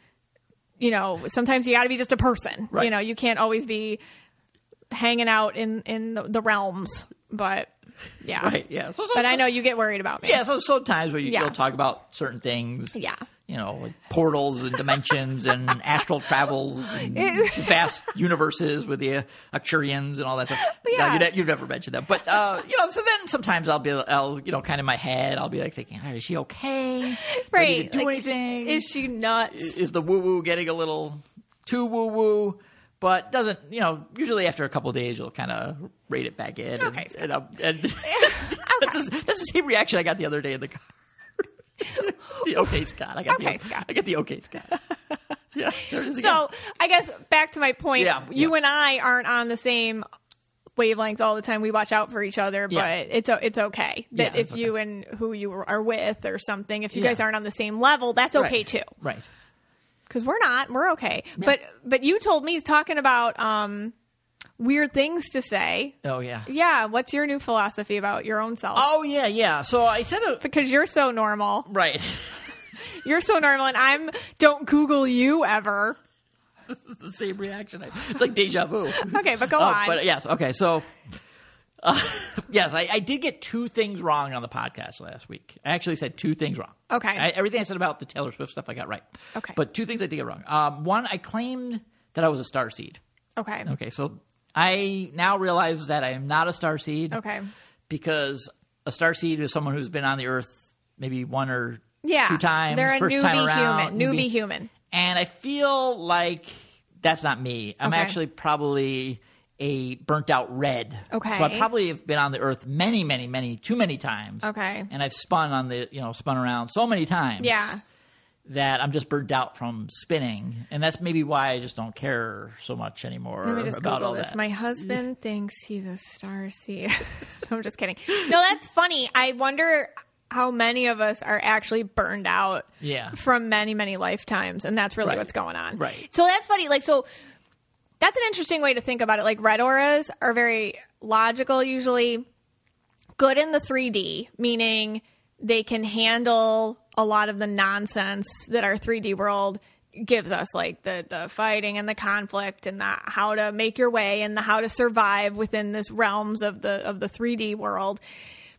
you know, sometimes you got to be just a person. Right. You know, you can't always be hanging out in in the realms, but <laughs> yeah. Right. Yeah. So, so, But I know you get worried about me. Yeah. So sometimes you, Yeah. you'll talk about certain things. Yeah. You know, like portals and dimensions and <laughs> astral travels and <laughs> vast universes with the uh, Arcturians and all that stuff. Yeah. No, you ne- you've never mentioned that, but uh, you know. So then sometimes I'll be, I'll you know, kind of in my head, I'll be like thinking, "Oh, is she okay? Do I need Right. do Like, anything? Is she nuts? is the woo woo getting a little too woo woo? But doesn't you know? Usually after a couple of days, you'll kind of rate it back in. Okay, and, and, um, and <laughs> <laughs> that's, the- that's the same reaction I got the other day in the car. <laughs> the okay Scott, I got Okay, the, Scott. I the okay Scott. yeah, there it is again. So I guess back to my point, Yeah, you yeah. and I aren't on the same wavelength all the time. We watch out for each other, but it's it's okay that Yeah, if it's you and who you are with or something, if you Yeah. guys aren't on the same level, that's okay right. too. Right. Because we're not, we're okay. But but you told me he's talking about um weird things to say. Oh yeah. Yeah, what's your new philosophy about your own self? Oh yeah, yeah. So I said a Because you're so normal. right. <laughs> You're so normal, and I'm don't Google you ever. this is the same reaction. I- It's like deja vu. Okay, but go Uh, on. But yes, okay. So, uh, <laughs> yes, I, I did get two things wrong on the podcast last week. I actually said two things wrong. Okay. I, everything I said about the Taylor Swift stuff, I got right. Okay. But two things I did get wrong. Um, one, I claimed that I was a star seed. okay. Okay, so I now realize that I am not a star seed. Okay. Because a star seed is someone who's been on the earth maybe one or Yeah. two times. They're a first newbie time around, human. Newbie human. and I feel like that's not me. I'm Okay. actually probably a burnt out red. Okay. So I probably have been on the earth many, many, many, too many times. Okay. And I've spun on the, you know, spun around so many times. Yeah. That I'm just burnt out from spinning, and that's maybe why I just don't care so much anymore Let me just about Google all this. that. My husband <laughs> thinks he's a star seed. <laughs> I'm just kidding. No, that's funny. I wonder how many of us are actually burned out Yeah. from many, many lifetimes. And that's really Right. what's going on. Right. So that's funny. Like, so that's an interesting way to think about it. Like, red auras are very logical, usually good in the 3D, meaning they can handle a lot of the nonsense that our 3D world gives us, like the the fighting and the conflict and the how to make your way and the how to survive within this realms of the of the 3D world.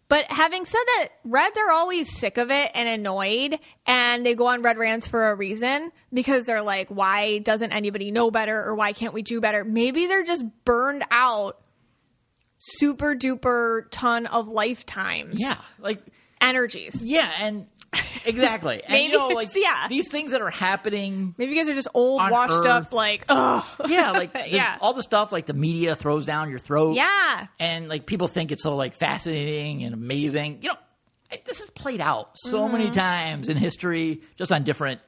But having said that, Reds are always sick of it and annoyed, and they go on Red rants for a reason because they're like, why doesn't anybody know better or why can't we do better? Maybe they're just burned out super duper ton of lifetimes. yeah, like Energies. yeah, and exactly. and Maybe you know, like yeah. these things that are happening Maybe you guys are just old, washed Earth. up, like, oh yeah, like <laughs> Yeah. all the stuff like the media throws down your throat. Yeah. and like people think it's so like fascinating and amazing. You know, this is played out so mm-hmm. many times in history, just on different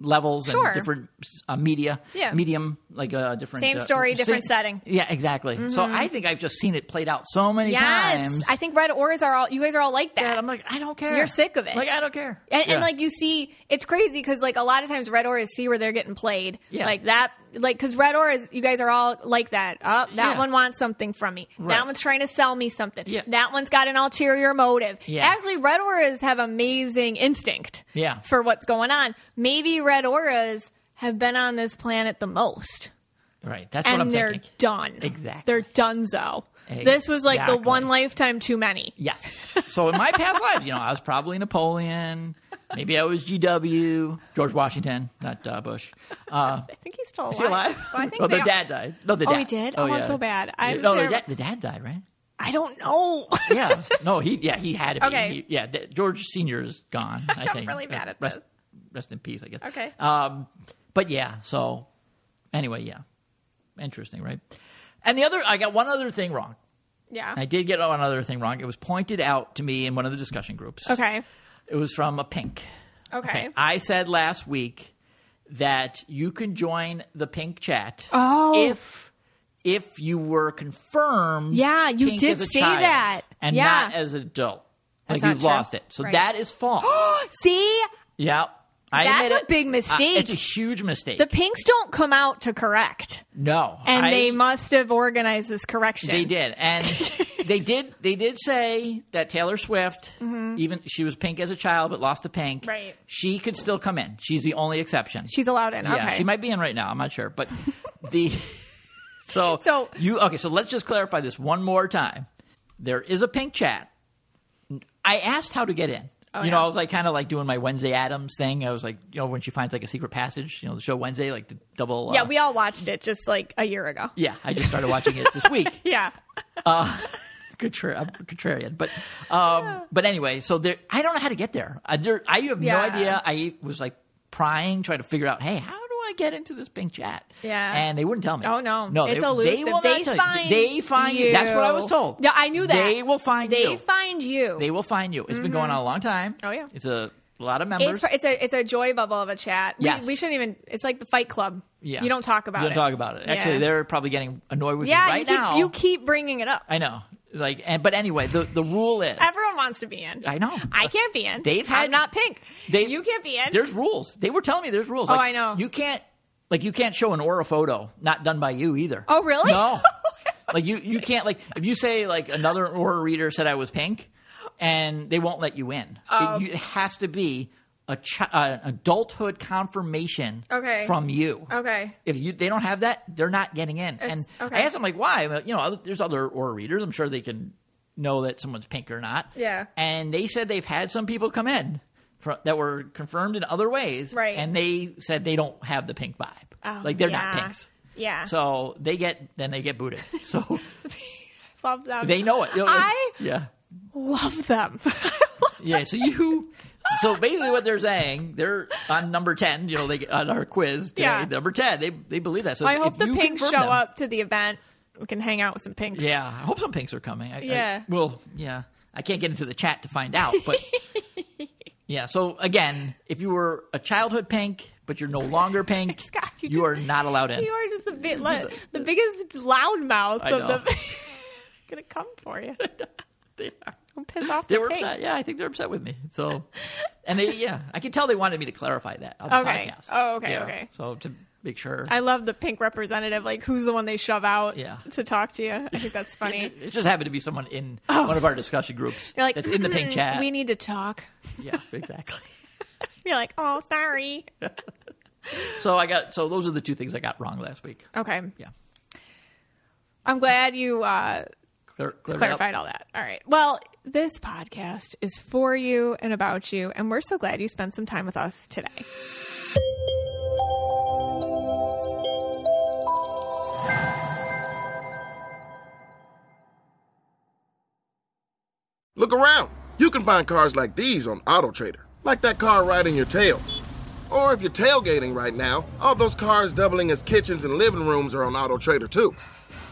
levels Sure. and different uh, media, Yeah. medium, like uh, different Same uh, story, different same- setting. Mm-hmm. Yeah, exactly. So I think I've just seen it played out so many Yes. times. I think red auras are all, you guys are all like that. that I'm like, I don't care. You're sick of it. Like I don't care. And, Yeah. and like you see, it's crazy because like a lot of times red auras see where they're getting played. Yeah. Like that, like because red auras, you guys are all like that. Oh, that Yeah. one wants something from me. Right. That one's trying to sell me something. Yeah. That one's got an ulterior motive. Yeah. Actually, red auras have amazing instinct. Yeah. For what's going on. Maybe red auras have been on this planet the most. right. That's what I'm thinking. they're thinking. done. Exactly. They're done donezo. This was like the one lifetime too many. Yes. <laughs> So in my past lives, you know, I was probably Napoleon. Maybe I was GW, George Washington, not uh, Bush. Uh, <laughs> I think he's still alive. is he alive? Well, I think oh, they the dad died. No, the Oh, he did? Oh, I'm so bad. I'm Yeah, no, the dad, the dad died, right? I don't know. <laughs> Yeah. no, he. Yeah, he had to be. Okay. He- yeah, George Senior is gone. I I'm think. really bad at rest, this. Rest in peace, I guess. Okay. Um, but yeah. So anyway, yeah, interesting, right? And the other, I got one other thing wrong. yeah. I did get one other thing wrong. It was pointed out to me in one of the discussion groups. Okay. It was from a pink. Okay. I said last week that you can join the pink chat Oh. if if you were confirmed. Yeah, you did say that. and Yeah. not as an adult. That's like you've true. lost it. So Right. that is false. <gasps> See, Yeah. I That's a it. big Uh, mistake. it's a huge mistake. The pinks don't come out to correct. no. And I- they must have organized this correction. They did, and <laughs> they did. They did say that Taylor Swift, even she was pink as a child, but lost the pink. Mm-hmm. Right. She could still come in. She's the only exception. She's allowed in. yeah, okay. she might be in right now. I'm not sure, but <laughs> the so <laughs> So- you okay. So let's just clarify this one more time. There is a pink chat. I asked how to get in. Oh, you know, yeah. I was like kind of like doing my Wednesday Addams thing. I was like, you know, when she finds like a secret passage, you know, the show Wednesday, like the double. yeah, uh, we all watched it just like a year ago. yeah. I just started watching it this week. <laughs> Yeah. Contra- I'm contrarian, but um, but anyway, so there. I don't know how to get there. I, there, I have Yeah. no idea. I was like prying, trying to figure out, hey, how I get into this pink chat? Yeah. and they wouldn't tell me. Oh no, no, it's they, elusive. They will They not tell find you. They find you. That's what I was told. Yeah, I knew that. They will find They you. They find you. they will find you. It's been going mm-hmm. on a long time. Oh, yeah. it's a lot of members. it's, it's a it's a joy bubble of a chat. Yes. We, shouldn't even. It's like the Fight Club. yeah, You don't talk about it. You don't it. talk about it. Actually, Yeah. they're probably getting annoyed with Yeah, me right you keep now. you keep bringing it up. I know. Like, and but anyway, the the rule is Everyone wants to be in. I know. I can't be in. They've had- I'm not pink. They- you can't be in. There's rules. They were telling me there's rules. Oh, Like, I know. You can't like you can't show an aura photo not done by you either. Oh, really? No. <laughs> like you you can't like if you say like another aura reader said I was pink, and they won't let you in. Oh. It, you- it has to be a chi- uh, adulthood confirmation Okay. from you. Okay. If you they don't have that, they're not getting in. and okay. I asked them like why? Well, You know, other- there's other aura readers. I'm sure they can know that someone's pink or not. Yeah. And they said they've had some people come in fr that were confirmed in other ways. Right. And they said they don't have the pink vibe. Oh, like they're yeah. not pinks. Yeah. So they get then they get booted. <laughs> So love them. they know it. You know, I yeah. love them. <laughs> Yeah. So you. So basically, what they're saying, they're on number ten. You know, they on our quiz today, Yeah. number ten. They they believe that. So I hope the pinks show them- up to the event. We can hang out with some pinks. Yeah, I hope some pinks are coming. I, I- Yeah. well, yeah. I can't get into the chat to find out, but <laughs> yeah. So again, if you were a childhood pink, but you're no longer pink, <laughs> Scott, you you, just- are not allowed in. You are just the bit <laughs> like, the biggest loudmouth I of the. gonna come for you. They are. Don't <laughs> piss off They the were upset. Yeah, I think they're upset with me. So, and they, yeah, I can tell they wanted me to clarify that on the Okay. podcast. Oh, okay, Yeah. okay. So to make sure, I love the pink representative. Like, who's the one they shove out Yeah. to talk to you? I think that's <laughs> funny. it, it just happened to be someone in one of our discussion groups You're like, that's in the pink "Mm, chat. We need to talk. yeah, exactly. <laughs> You're like, oh, sorry. So I got. So those are the two things I got wrong last week. Okay. Yeah. I'm glad you uh, Clear, clear that clarified all that. All right. Well, this podcast is for you and about you, and we're so glad you spent some time with us today. Look around. You can find cars like these on AutoTrader, like that car riding your tail. Or if you're tailgating right now, all those cars doubling as kitchens and living rooms are on AutoTrader too.